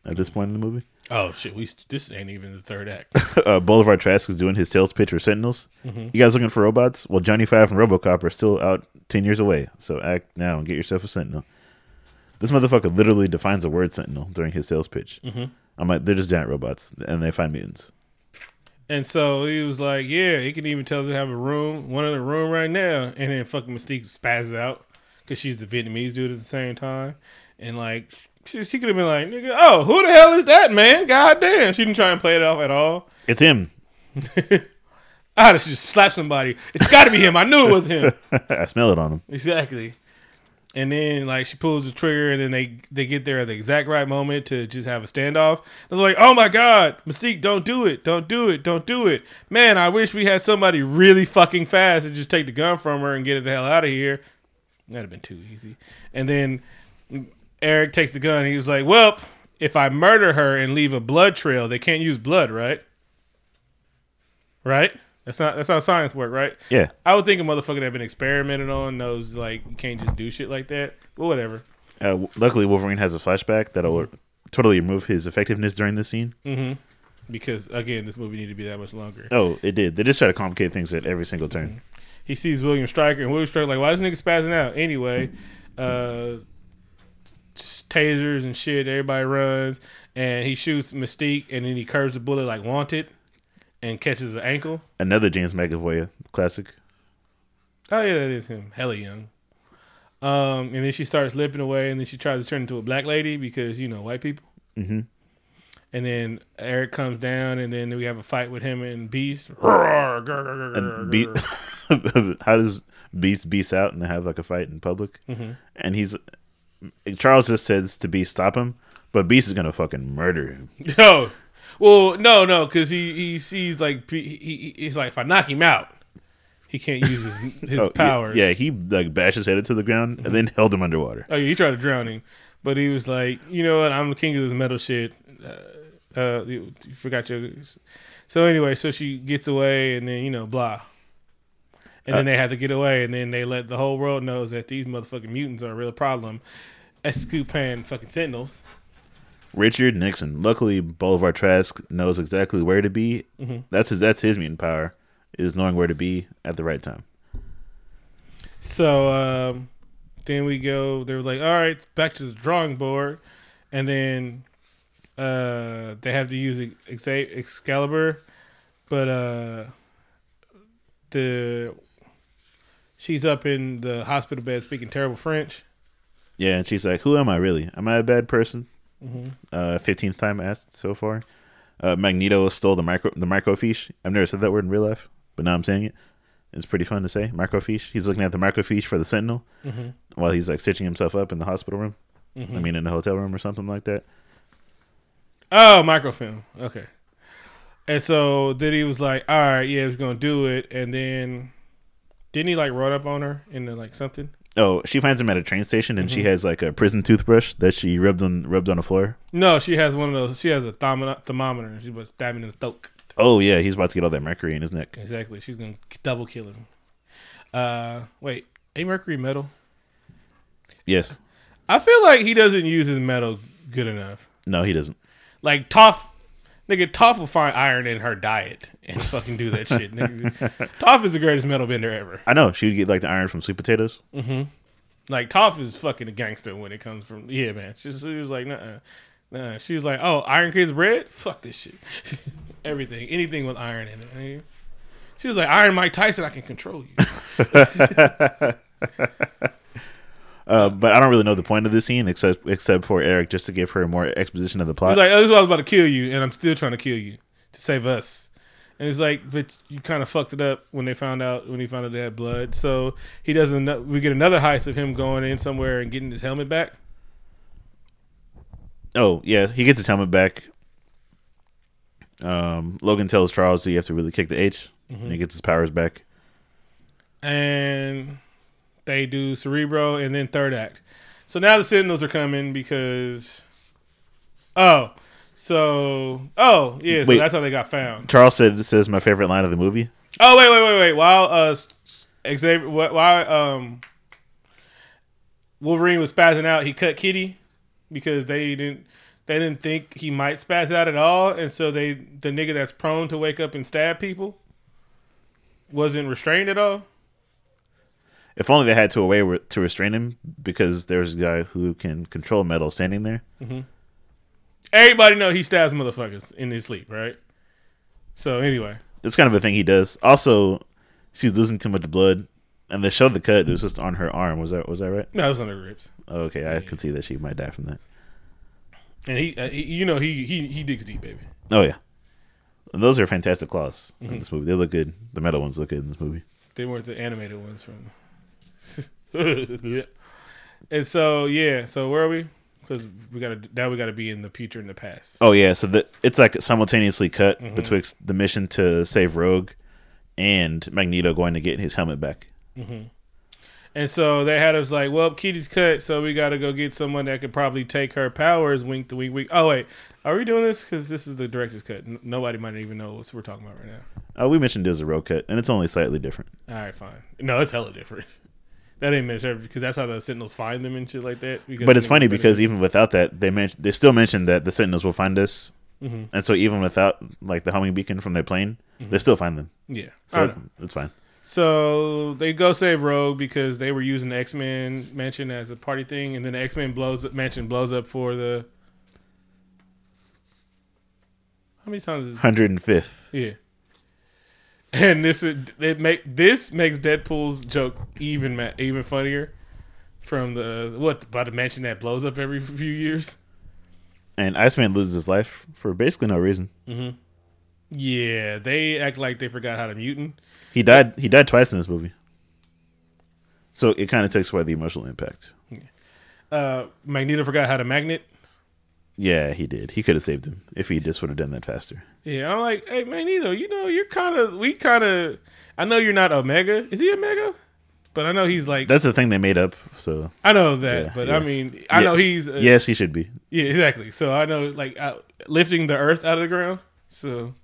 at this point in the movie. Oh shit, we this ain't even the third act. uh, Bolivar Trask is doing his sales pitch for Sentinels. You guys looking for robots? Well, Johnny Five and RoboCop are still out ten years away. So act now and get yourself a Sentinel. This motherfucker literally defines the word Sentinel during his sales pitch. I'm like, they're just giant robots, and they find mutants. And so he was like, "Yeah, he can even tell them to have a room, one in the room right now." And then fucking Mystique spazzes out because she's the Vietnamese dude at the same time, and like she, she could have been like, "Nigga, oh, who the hell is that man? God damn!" She didn't try and play it off at all. It's him. I just slap somebody. It's got to be him. I knew it was him. I smell it on him. exactly. And then like she pulls the trigger, and then they they get there at the exact right moment to just have a standoff. They're like, "Oh my god, Mystique, don't do it, don't do it, don't do it." Man, I wish we had somebody really fucking fast and just take the gun from her and get it the hell out of here. That'd have been too easy. And then Eric takes the gun. He was like, "Well, if I murder her and leave a blood trail, they can't use blood, right? Right? That's not that's how science work, right? Yeah. I would think a motherfucker that been experimented on knows like you can't just do shit like that. But whatever. Uh, luckily, Wolverine has a flashback that'll totally remove his effectiveness during this scene. Because again, this movie needed to be that much longer. Oh, it did. They just try to complicate things at every single turn. He sees William Stryker and William Stryker like, why is this nigga spazzing out? Anyway, uh tasers and shit, everybody runs and he shoots Mystique and then he curves the bullet like wanted and catches the ankle. Another James McAvoy classic. Oh yeah, that is him. Hella young. Um, and then she starts limping away, and then she tries to turn into a black lady because you know white people. Mm-hmm. And then Eric comes down, and then we have a fight with him and Beast. And Be- how does Beast beast out and they have like a fight in public? Mm-hmm. And he's Charles just says to Beast stop him, but Beast is gonna fucking murder him. No, well, no, no, because he he sees like he, he he's like if I knock him out, he can't use his his Oh, yeah- powers. Yeah, he like bashed his head into the ground and then held him underwater. Oh yeah, he tried to drown him, but he was like, you know what? I'm the king of this metal shit. Uh, uh you, you forgot your. So anyway, so she gets away, and then you know, blah. And then they have to get away, and then they let the whole world knows that these motherfucking mutants are a real problem. Escupan fucking sentinels. Richard Nixon. Luckily, Bolivar Trask knows exactly where to be. That's his. That's his mutant power is knowing where to be at the right time. So um, then we go. They were like, "All right, back to the drawing board," and then uh, they have to use Ex- Excalibur, but uh, the she's up in the hospital bed speaking terrible French. Yeah, and she's like, "Who am I really? Am I a bad person?" Uh, Fifteenth time asked so far. Uh, Magneto stole the micro the microfiche. I've never said that word in real life, but now I'm saying it. It's pretty fun to say microfiche. He's looking at the microfiche for the Sentinel while he's like stitching himself up in the hospital room. I mean, in the hotel room or something like that. Oh, microfilm. Okay. And so then he was like, "All right, yeah, he's gonna do it." And then didn't he like run up on her in the, like something? Oh, she finds him at a train station, and she has like a prison toothbrush that she rubbed on rubbed on the floor. No, she has one of those. She has a thermo- thermometer. and She was stabbing in the throat. Oh yeah, he's about to get all that mercury in his neck. Exactly. She's gonna double kill him. Uh, wait, a Mercury metal? Yes. I feel like he doesn't use his metal good enough. No, he doesn't. Like Toph, nigga, Toph will find iron in her diet and fucking do that shit. Nigga. Toph is the greatest metal bender ever. I know she would get like the iron from sweet potatoes. Mm-hmm. Like Toph is fucking a gangster when it comes from yeah, man. She, she was like, nah, nah. She was like, oh, Iron Kid's bread? Fuck this shit. Everything, anything with iron in it. nigga. She was like, Iron Mike Tyson, I can control you. Uh, but I don't really know the point of this scene except except for Eric just to give her more exposition of the plot. He's like, oh, this is why I was about to kill you, and I'm still trying to kill you to save us. And it's like, but you kind of fucked it up when they found out when he found out they had blood. So he doesn't. We get another heist of him going in somewhere and getting his helmet back. oh yeah, he gets his helmet back. Um, Logan tells Charles that you have to really kick the H, and he gets his powers back. and they do Cerebro and then third act. So now the Sentinels are coming because oh, so oh yeah, so Wait. that's how they got found. Charles said says my favorite line of the movie. Oh wait, wait, wait, wait. While uh, Xavier, wh- while um, Wolverine was spazzing out, he cut Kitty because they didn't they didn't think he might spaz out at all, and so they the nigga that's prone to wake up and stab people wasn't restrained at all. If only they had to a way where- to restrain him because there's a guy who can control metal standing there. Everybody know he stabs motherfuckers in his sleep, right? So anyway, It's kind of a thing he does. Also, she's losing too much blood, and they showed the cut. It was just on her arm. Was that was that right? no, it was on her ribs, Oh, okay, I can see that she might die from that. and he, uh, he you know, he he he digs deep, baby. Oh yeah, and those are fantastic claws Mm-hmm. in this movie. They look good. The metal ones look good in this movie. They weren't the animated ones from. and so yeah, so where are we? Because we got to now we got to be in the future and the past. Oh yeah, so the, it's like simultaneously cut Mm-hmm. betwixt the mission to save Rogue and Magneto going to get his helmet back. And so they had us like, well, Kitty's cut, so we got to go get someone that could probably take her powers. Wink to wink, wink. Oh wait, are we doing this? Because this is the director's cut. N- nobody might even know what we're talking about right now. Uh, we mentioned there's a Rogue cut, and it's only slightly different. All right, fine. No, it's hella different. That ain't mentioned because that's how the Sentinels find them and shit like that. But it's funny because even without that, they mention they still mentioned that the Sentinels will find us, Mm-hmm. and so even without like the homing beacon from their plane, they still find them. yeah, So it's fine. So they go save Rogue because they were using the X Men mansion as a party thing, and then the X Men blows mansion blows up for the. How many times? Is, Hundred and fifth. yeah. And this is it make this makes Deadpool's joke even ma- even funnier from the what about the mansion that blows up every few years. And Iceman loses his life for basically no reason. Yeah, they act like they forgot how to mutant. He died. He died twice in this movie. So it kind of takes away the emotional impact. Uh, Magneto forgot how to magnet. Yeah, he did. He could have saved him if he just would have done that faster. Yeah, I'm like, hey Magneto, you know, you're kind of, we kind of, I know you're not Omega. Is he Omega? But I know he's like, That's the thing they made up. So I know that, Yeah, but yeah. I mean, I Yeah. know he's, uh, yes, he should be. yeah, exactly. So I know, like, uh, lifting the Earth out of the ground. So,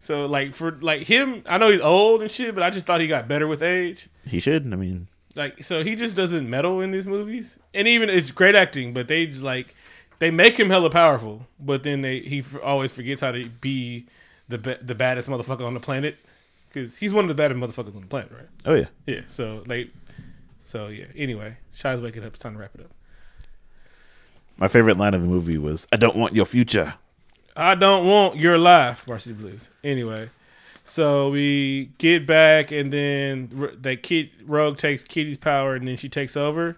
so like for like him, I know he's old and shit, but I just thought he got better with age. He should. I mean, Like, so he just doesn't meddle in these movies, and even it's great acting, but they just like they make him hella powerful, but then they he always forgets how to be the the baddest motherfucker on the planet because he's one of the baddest motherfuckers on the planet, right? oh yeah. Yeah. So like, so yeah. Anyway, Shy's waking up. It's time to wrap it up. My favorite line of the movie was, "I don't want your future." I don't want your life, Varsity Blues. Anyway, so we get back, and then that kid Rogue takes Kitty's power, and then she takes over,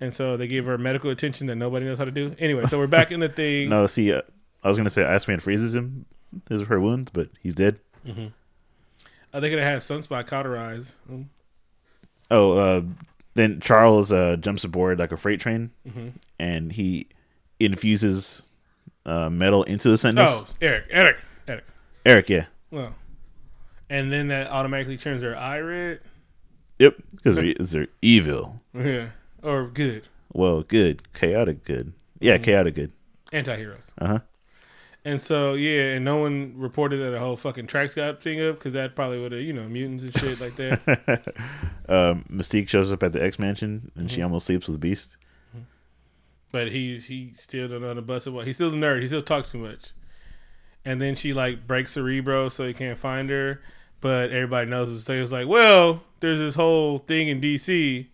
and so they give her medical attention that nobody knows how to do. Anyway, so we're back in the thing. No, see, uh, I was gonna say Iceman freezes him, his her wounds, but he's dead. Uh, they could have had Sunspot cauterize. Mm. Oh, uh, then Charles uh, jumps aboard like a freight train, Mm-hmm. and he infuses uh, metal into the Sentinels. Oh, Eric, Eric, Eric. Eric, yeah, Well, and then that automatically turns their eye red. yep, because they're, they're evil. Yeah, or good Well, good, chaotic, good. Yeah, Mm-hmm. chaotic, good. anti-heroes. Uh huh. And so yeah, and no one reported that a whole fucking tracks got thing up because that probably would have you know mutants and shit like that. um, Mystique shows up at the X Mansion, and Mm-hmm. she almost sleeps with Beast. But he he still don't know how to bust it. He's still a nerd. He still talks too much. And then she like breaks Cerebro so he can't find her. But everybody knows thing. It's like, well, there's this whole thing in DC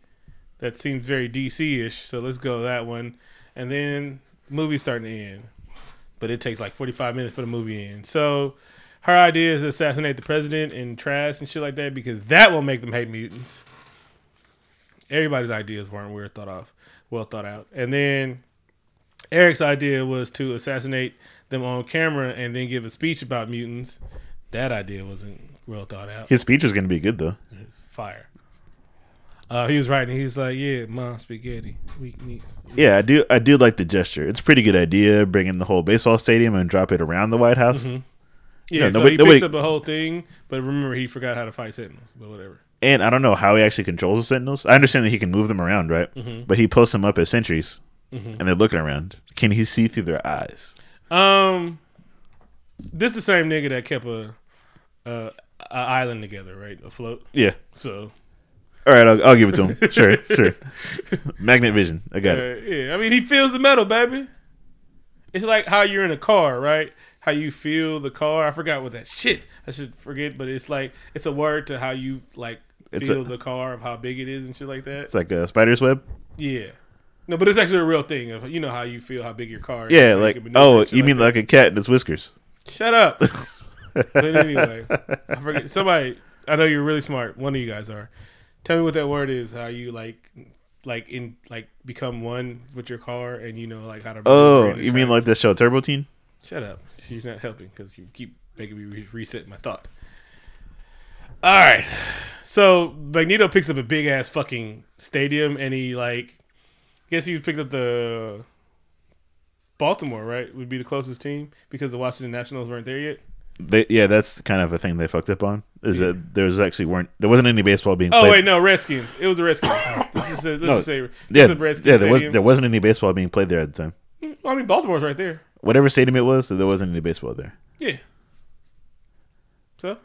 that seems very DC ish. So let's go that one. And then movie's starting to end. But it takes like 45 minutes for the movie to end. So her idea is to assassinate the president and trash and shit like that because that will make them hate mutants. everybody's ideas weren't weird thought off, well thought out. And then Eric's idea was to assassinate them on camera and then give a speech about mutants. That idea wasn't well thought out. His speech was going to be good though. Fire. Uh, he was writing. He's like, "Yeah, mom, spaghetti, weak knees." Yeah, I do. I do like the gesture. It's a pretty good idea. Bringing the whole baseball stadium and drop it around the White House. Yeah, Yeah, so nobody- he nobody- picks up the whole thing, but remember he forgot how to fight Sentinels. But whatever. And I don't know how he actually controls the Sentinels. I understand that he can move them around, right? Mm-hmm. But he posts them up as sentries, and they're looking around. Can he see through their eyes? Um, this the same nigga that kept a, a, a island together, right, afloat. Yeah. So All right, I'll, I'll give it to him. sure, sure. Magnet vision. I got uh, it. yeah, I mean he feels the metal, baby. It's like how you're in a car, right? How you feel the car. I forgot what that shit. I should forget, but it's like it's a word to how you like It's feel a- the car of how big it is and shit like that. It's like a spider's web. Yeah. No, but it's actually a real thing. Of you know how you feel how big your car is. Yeah, so you like oh, you mean that. like a cat and its whiskers? Shut up. but anyway, I forget. Somebody, I know you're really smart. One of you guys are. Tell me what that word is. How you like, like in like become one with your car, and you know like how to. Oh, maneuver in the you mean like the show Turbo Teen? Shut up. She's not helping because you keep making me re- reset my thought. All right. So Magneto picks up a big ass fucking stadium, and he like, I guess he picked up the Baltimore, right? Would be the closest team because the Washington Nationals weren't there yet. They, yeah, that's kind of a thing they fucked up on. Is that there was actually weren't there wasn't any baseball being played? Oh played. wait, no, Redskins. It was the Redskins. Let's just say, let's No, say yeah, this is Redskins yeah, there was there wasn't any baseball being played there at the time. Well, I mean, Baltimore's right there. Whatever stadium it was, there wasn't any baseball there. Yeah. So,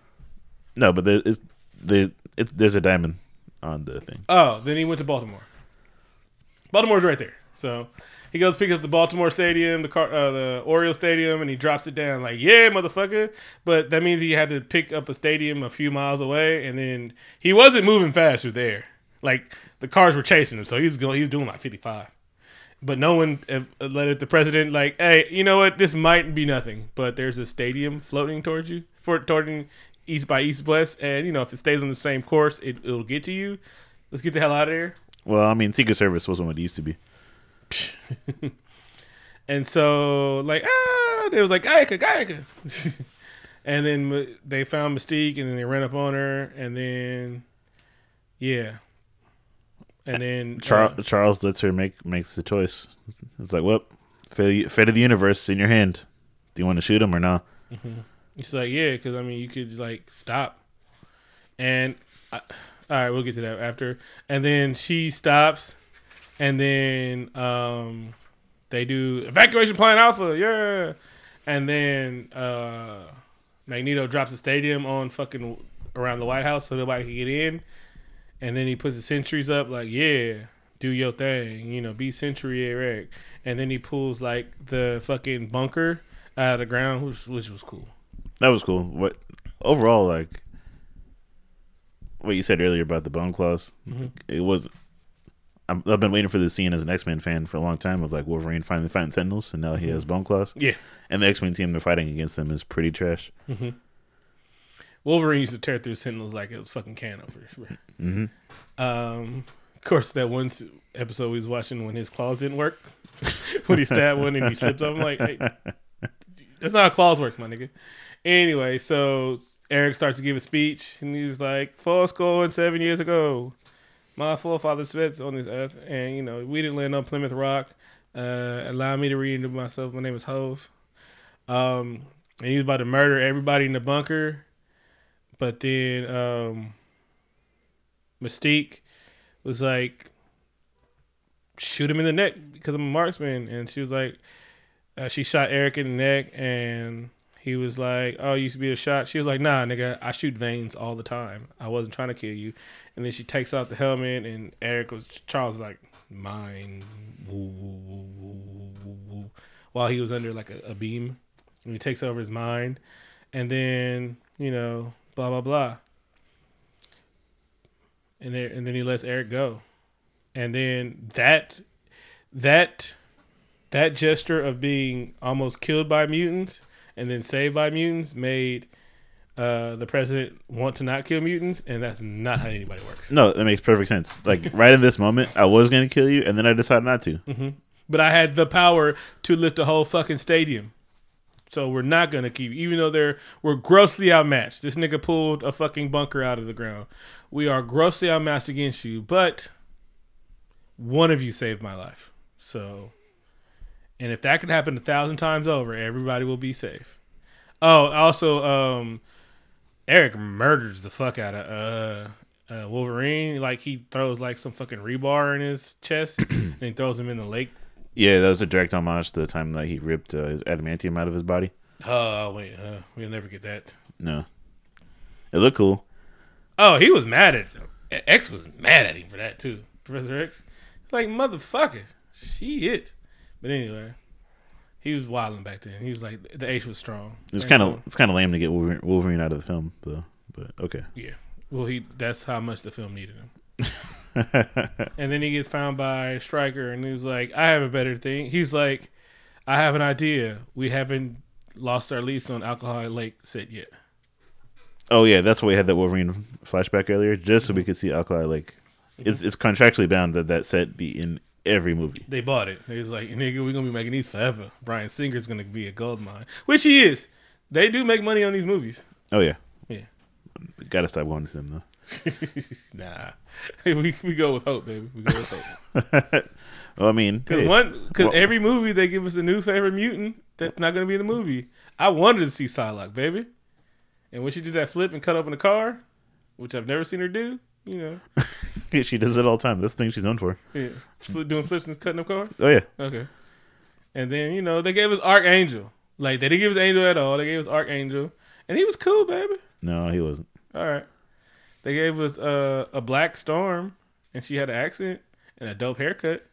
No, but there is the there's a diamond on the thing. oh, then he went to Baltimore. Baltimore's right there. So he goes pick up the Baltimore Stadium, the car, uh, the Oriole Stadium, and he drops it down like, "Yeah, motherfucker!" But that means he had to pick up a stadium a few miles away, and then he wasn't moving fast through there. Like the cars were chasing him, so he was going. He was doing like fifty five. But no one let it. The president like, hey, you know what? This might be nothing, but there's a stadium floating towards you, for toward east by east west, and you know if it stays on the same course, it, it'll get to you. Let's get the hell out of here. Well, I mean, Secret Service wasn't what it used to be. And so, like, ah, they was like, Gaika, Gaika. and then they found Mystique, and then they ran up on her, and then, yeah. And then, Char- uh, Charles lets her make makes the choice. It's like, well, fate, fate of the universe in your hand. Do you want to shoot him or not? It's like, yeah, because I mean, you could like stop, and I, all right, we'll get to that after. And then she stops, and then um, they do evacuation plan alpha, yeah. And then uh, Magneto drops the stadium on fucking around the White House so nobody can get in. And then he puts the sentries up, like, yeah, do your thing, you know, be Century Eric. And then he pulls like the fucking bunker out of the ground, which which was cool. That was cool. What overall, like what you said earlier about the bone claws, Mm-hmm. it was. I'm, I've been waiting for this scene as an X Men fan for a long time. Was like Wolverine finally fighting Sentinels, and now he has bone claws. Yeah. And the X Men team they're fighting against them is pretty trash. Wolverine used to tear through Sentinels like it was fucking can over. Mm-hmm. Um, of course, that one episode we was watching when his claws didn't work, when he stabbed one and he slipped up. I'm like, hey, that's not how claws work, my nigga. Anyway, so Eric starts to give a speech, and he was like, four score and seven years ago, my forefathers spent on this earth, and you know we didn't land on Plymouth Rock. Uh, allow me to read into myself. My name is Hove. Um, and he was about to murder everybody in the bunker, but then um, Mystique was like, shoot him in the neck because I'm a marksman, and she was like, uh, she shot Eric in the neck, and he was like, "Oh, you used to be a shot." She was like, "Nah, nigga, I shoot veins all the time. I wasn't trying to kill you." And then she takes off the helmet, and Eric was Charles was like, "Mine," woo, woo, woo, while he was under like a, a beam, and he takes over his mind, and then you know, blah blah blah, and there, and then he lets Eric go, and then that that that gesture of being almost killed by mutants and then saved by mutants made uh, the president want to not kill mutants, and that's not how anybody works. No, that makes perfect sense. Like right in this moment, I was gonna kill you, and then I decided not to. But I had the power to lift a whole fucking stadium. So we're not gonna keep, even though they're we're grossly outmatched. This nigga pulled a fucking bunker out of the ground. We are grossly outmatched against you, but one of you saved my life. So, and if that could happen a thousand times over, everybody will be safe. Oh, also, um, Eric murders the fuck out of uh, uh, Wolverine. Like he throws like some fucking rebar in his chest, and he throws him in the lake. Yeah, that was a direct homage to the time that he ripped uh, his adamantium out of his body. Oh wait, uh, we'll never get that. No, it looked cool. Oh, he was mad at X was mad at him for that too. Professor X, like motherfucker, she it. But anyway, he was wilding back then. He was like the H was strong. It was And kind of it's kind of lame to get Wolverine, Wolverine out of the film though. But okay. yeah. Well, he that's how much the film needed him. and then he gets found by Stryker, and he's like, "I have a better thing." He's like, "I have an idea. We haven't lost our lease on Alkali Lake set yet." Oh yeah, that's why we had that Wolverine flashback earlier, just so we could see Alkali Lake. It's it's contractually bound that that set be in every movie. They bought it. They was like, "Nigga, we're gonna be making these forever." Bryan Singer's gonna be a gold mine, which he is. They do make money on these movies. Oh yeah, Yeah. Gotta stop going to them though. Nah, we we go with hope, baby. We go with hope. Well, I mean, Because hey, one, because Well- every movie they give us a new favorite mutant that's not going to be in the movie. I wanted to see Psylocke, baby, and when she did that flip and cut up in the car, which I've never seen her do, you know, she does it all the time. That's the thing she's known for. yeah, doing flips and cutting up cars. Oh yeah, Okay, and then you know they gave us Archangel. Like they didn't give us Angel at all. They gave us Archangel, and he was cool, baby. no, he wasn't. All right, they gave us uh, a Black Storm, and she had an accent and a dope haircut.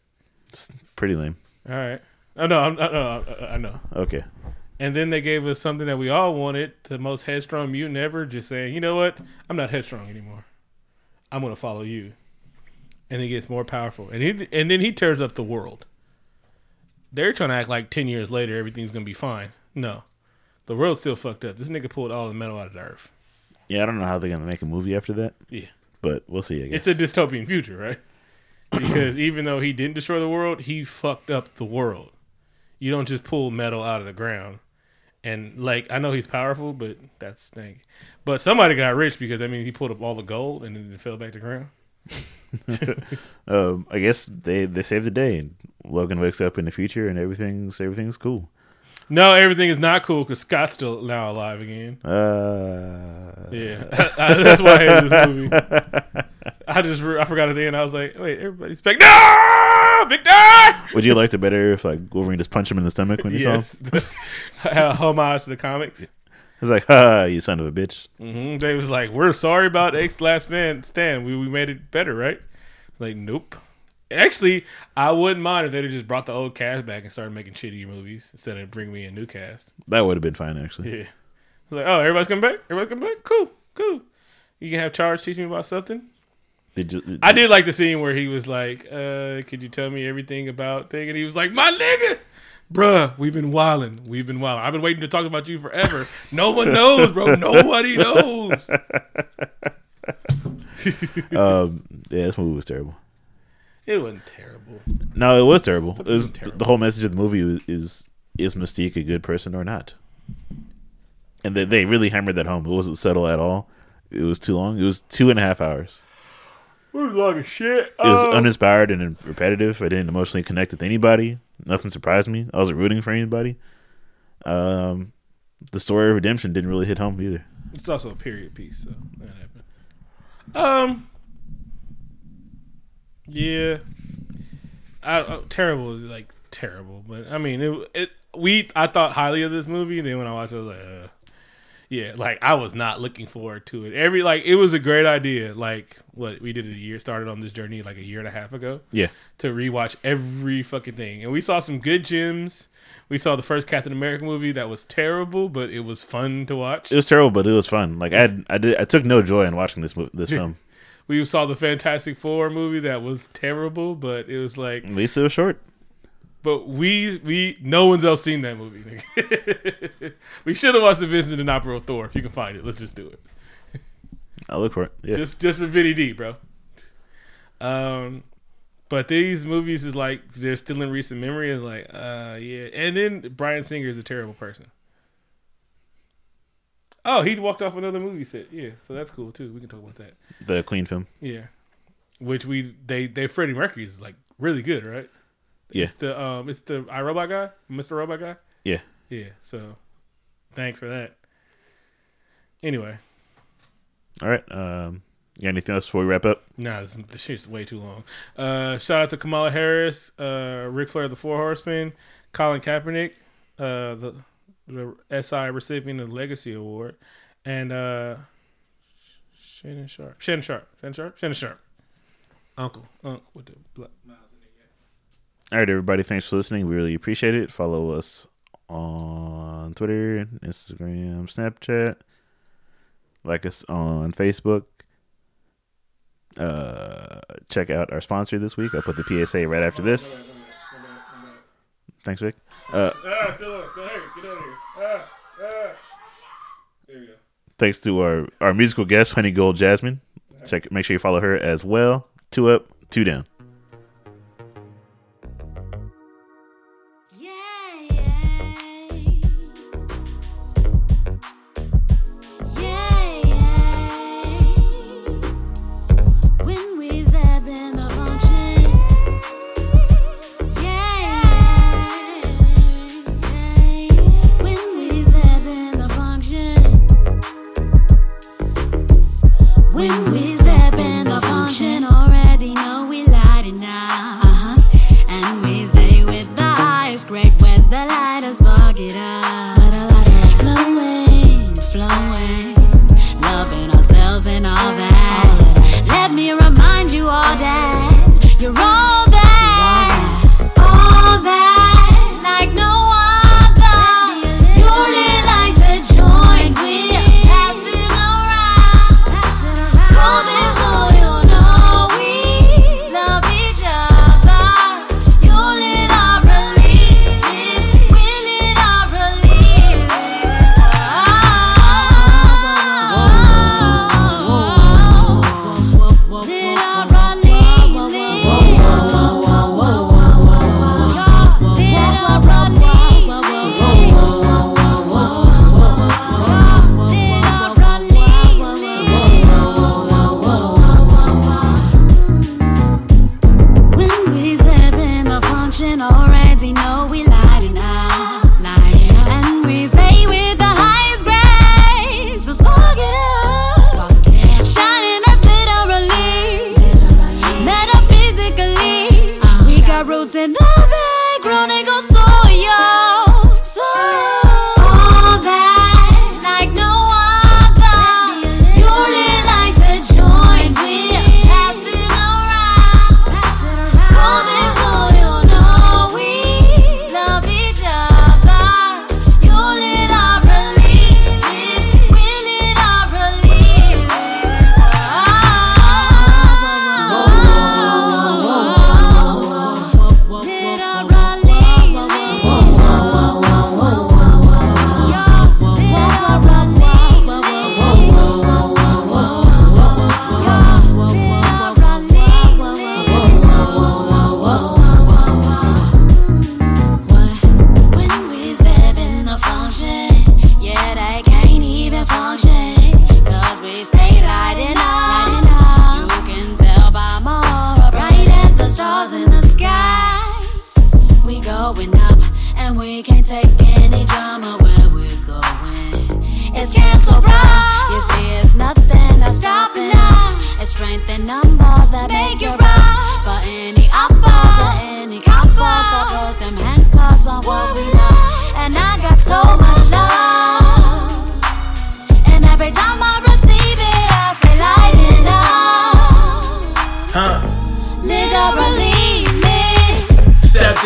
It's Pretty lame. All right. Oh no, I'm, I, know, I- I know. Okay, And then they gave us something that we all wanted, the most headstrong mutant ever, just saying, you know what? I'm not headstrong anymore. I'm gonna follow you. And he gets more powerful. And he and then he tears up the world. They're trying to act like ten years later everything's gonna be fine. No. The world's still fucked up. This nigga pulled all the metal out of the earth. yeah, I don't know how they're gonna make a movie after that, Yeah. but we'll see. It's a dystopian future, right? Because even though he didn't destroy the world, he fucked up the world. You don't just pull metal out of the ground. And like I know he's powerful, but that's thing. But somebody got rich because I mean he pulled up all the gold and then it fell back to ground. um, I guess they they saved the day, and Logan wakes up in the future, and everything's everything's cool. No, everything is not cool because Scott's still now alive again. Uh, Yeah, that's why I hate this movie. I just I forgot at the end. I was like, wait, everybody's back. No, Victor. Would you like it better if like Wolverine just punched him in the stomach when you saw him? Yes, a homage to the comics. He's like, "Ha, you son of a bitch." hmm They was like, "We're sorry about X Last Man Stand. We we made it better, right?" Like, nope. Actually, I wouldn't mind if they'd have just brought the old cast back and started making shitty movies instead of bringing me a new cast. That would have been fine, actually. Yeah. It's like, oh, everybody's coming back. Everybody's coming back. Cool, cool. You can have Charge teach me about something. Did you? I did like the scene where he was like, uh, "Could you tell me everything about thing?" And he was like, "My nigga." Bruh, we've been wilding. We've been wilding. I've been waiting to talk about you forever. No one knows, bro. Nobody knows. Um, yeah, this movie was terrible. It wasn't terrible. No, it was terrible. It was, terrible. The whole message of the movie was, is is Mystique a good person or not? And they, they really hammered that home. It wasn't subtle at all. It was too long. It was two and a half hours. It was long as shit. It was Um, uninspired and repetitive. I didn't emotionally connect with anybody. Nothing surprised me. I wasn't rooting for anybody. Um, the story of redemption didn't really hit home either. it's also a period piece, so that happened. Um, yeah, I, I, terrible is like terrible, but I mean, it, it. We I thought highly of this movie, then when I watched, it, I was like, uh, yeah, like I was not looking forward to it. Every like it was a great idea. Like what we did a year started on this journey like a year and a half ago Yeah, to rewatch every fucking thing. And we saw some good gems. We saw the first Captain America movie that was terrible, but it was fun to watch. it was terrible, but it was fun. Like I, I did, I took no joy in watching this movie, this film. We saw the Fantastic Four movie that was terrible, but it was like At least it was short. But we we no one's else seen that movie. nigga. we should have watched the Vincent D'Onofrio Thor. If you can find it, let's just do it. I'll look for it. Yeah. Just just for Vinny D, bro. Um, but these movies is like they're still in recent memory. Is like, uh, yeah. And then Bryan Singer is a terrible person. Oh, he walked off another movie set. Yeah, so that's cool too. We can talk about that. the Queen film. Yeah, which we they they Freddie Mercury is like really good, right? Yeah. It's the um, it's the iRobot guy, Mr. Robot guy. Yeah. Yeah. So, thanks for that. Anyway, All right. Um, yeah, anything else before we wrap up? Nah, this, this shit's way too long. Uh, shout out to Kamala Harris, uh, Ric Flair, the Four Horsemen, Colin Kaepernick, uh, the the SI recipient of the Legacy Award, and uh, Shannon Sharpe, Shannon Sharpe, Shannon Sharpe, Shannon Sharpe, Uncle, Uncle with the black. All right, everybody. Thanks for listening. We really appreciate it. Follow us on Twitter, Instagram, Snapchat. Like us on Facebook. Uh, check out our sponsor this week. I'll put the PSA right after this. Thanks, Vic. Uh, Ah, still on. Go ahead, get out here. Ah, ah. There go. thanks to our, our musical guest, Honey Gold Jasmine. Check. Make sure you follow her as well. Two up, two down.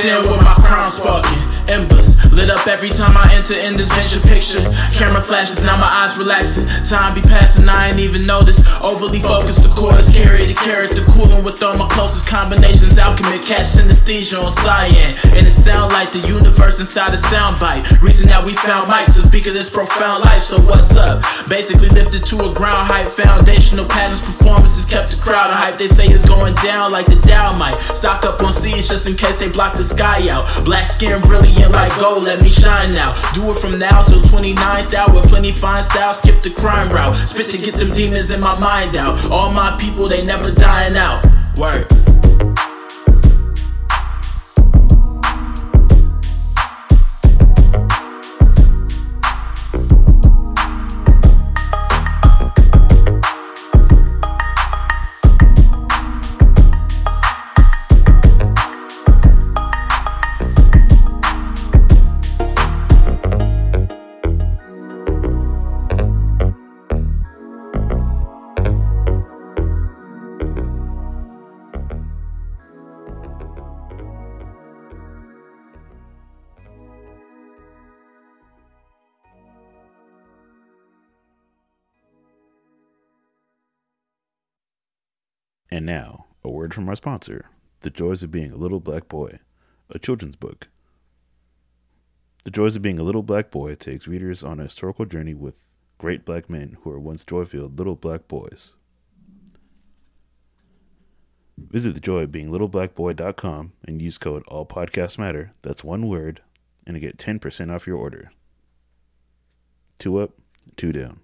In with my crown sparking. Embers lit up every time I enter in this venture picture. Camera flashes, now my eyes relaxing. Time be passing, I ain't even notice. Overly focused, the chorus carry the character, cooling with all my closest combinations. Alchemy, catch synesthesia on cyan. And it sound like the universe inside a soundbite. Reason that we found mics to speak of this profound life. So what's up? Basically lifted to a ground height. Foundational patterns, performances kept the crowd hype. They say it's going down like the Dow might. Stock up on seeds just in case they block the sky out. Black skin brilliant like gold, let me shine now. Do it from now till 29th hour. Plenty fine style, skip the crime route. Spit to get them demons in my mind out. All my people, they never dying out. Word. And now, a word from our sponsor The Joys of Being a Little Black Boy, a children's book. The Joys of Being a Little Black Boy takes readers on a historical journey with great black men who were once joy filled little black boys. Visit thejoyofbeinglittleblackboy.com and use code ALLPodcastMatter, that's one word, and to get 10% off your order. Two up, two down.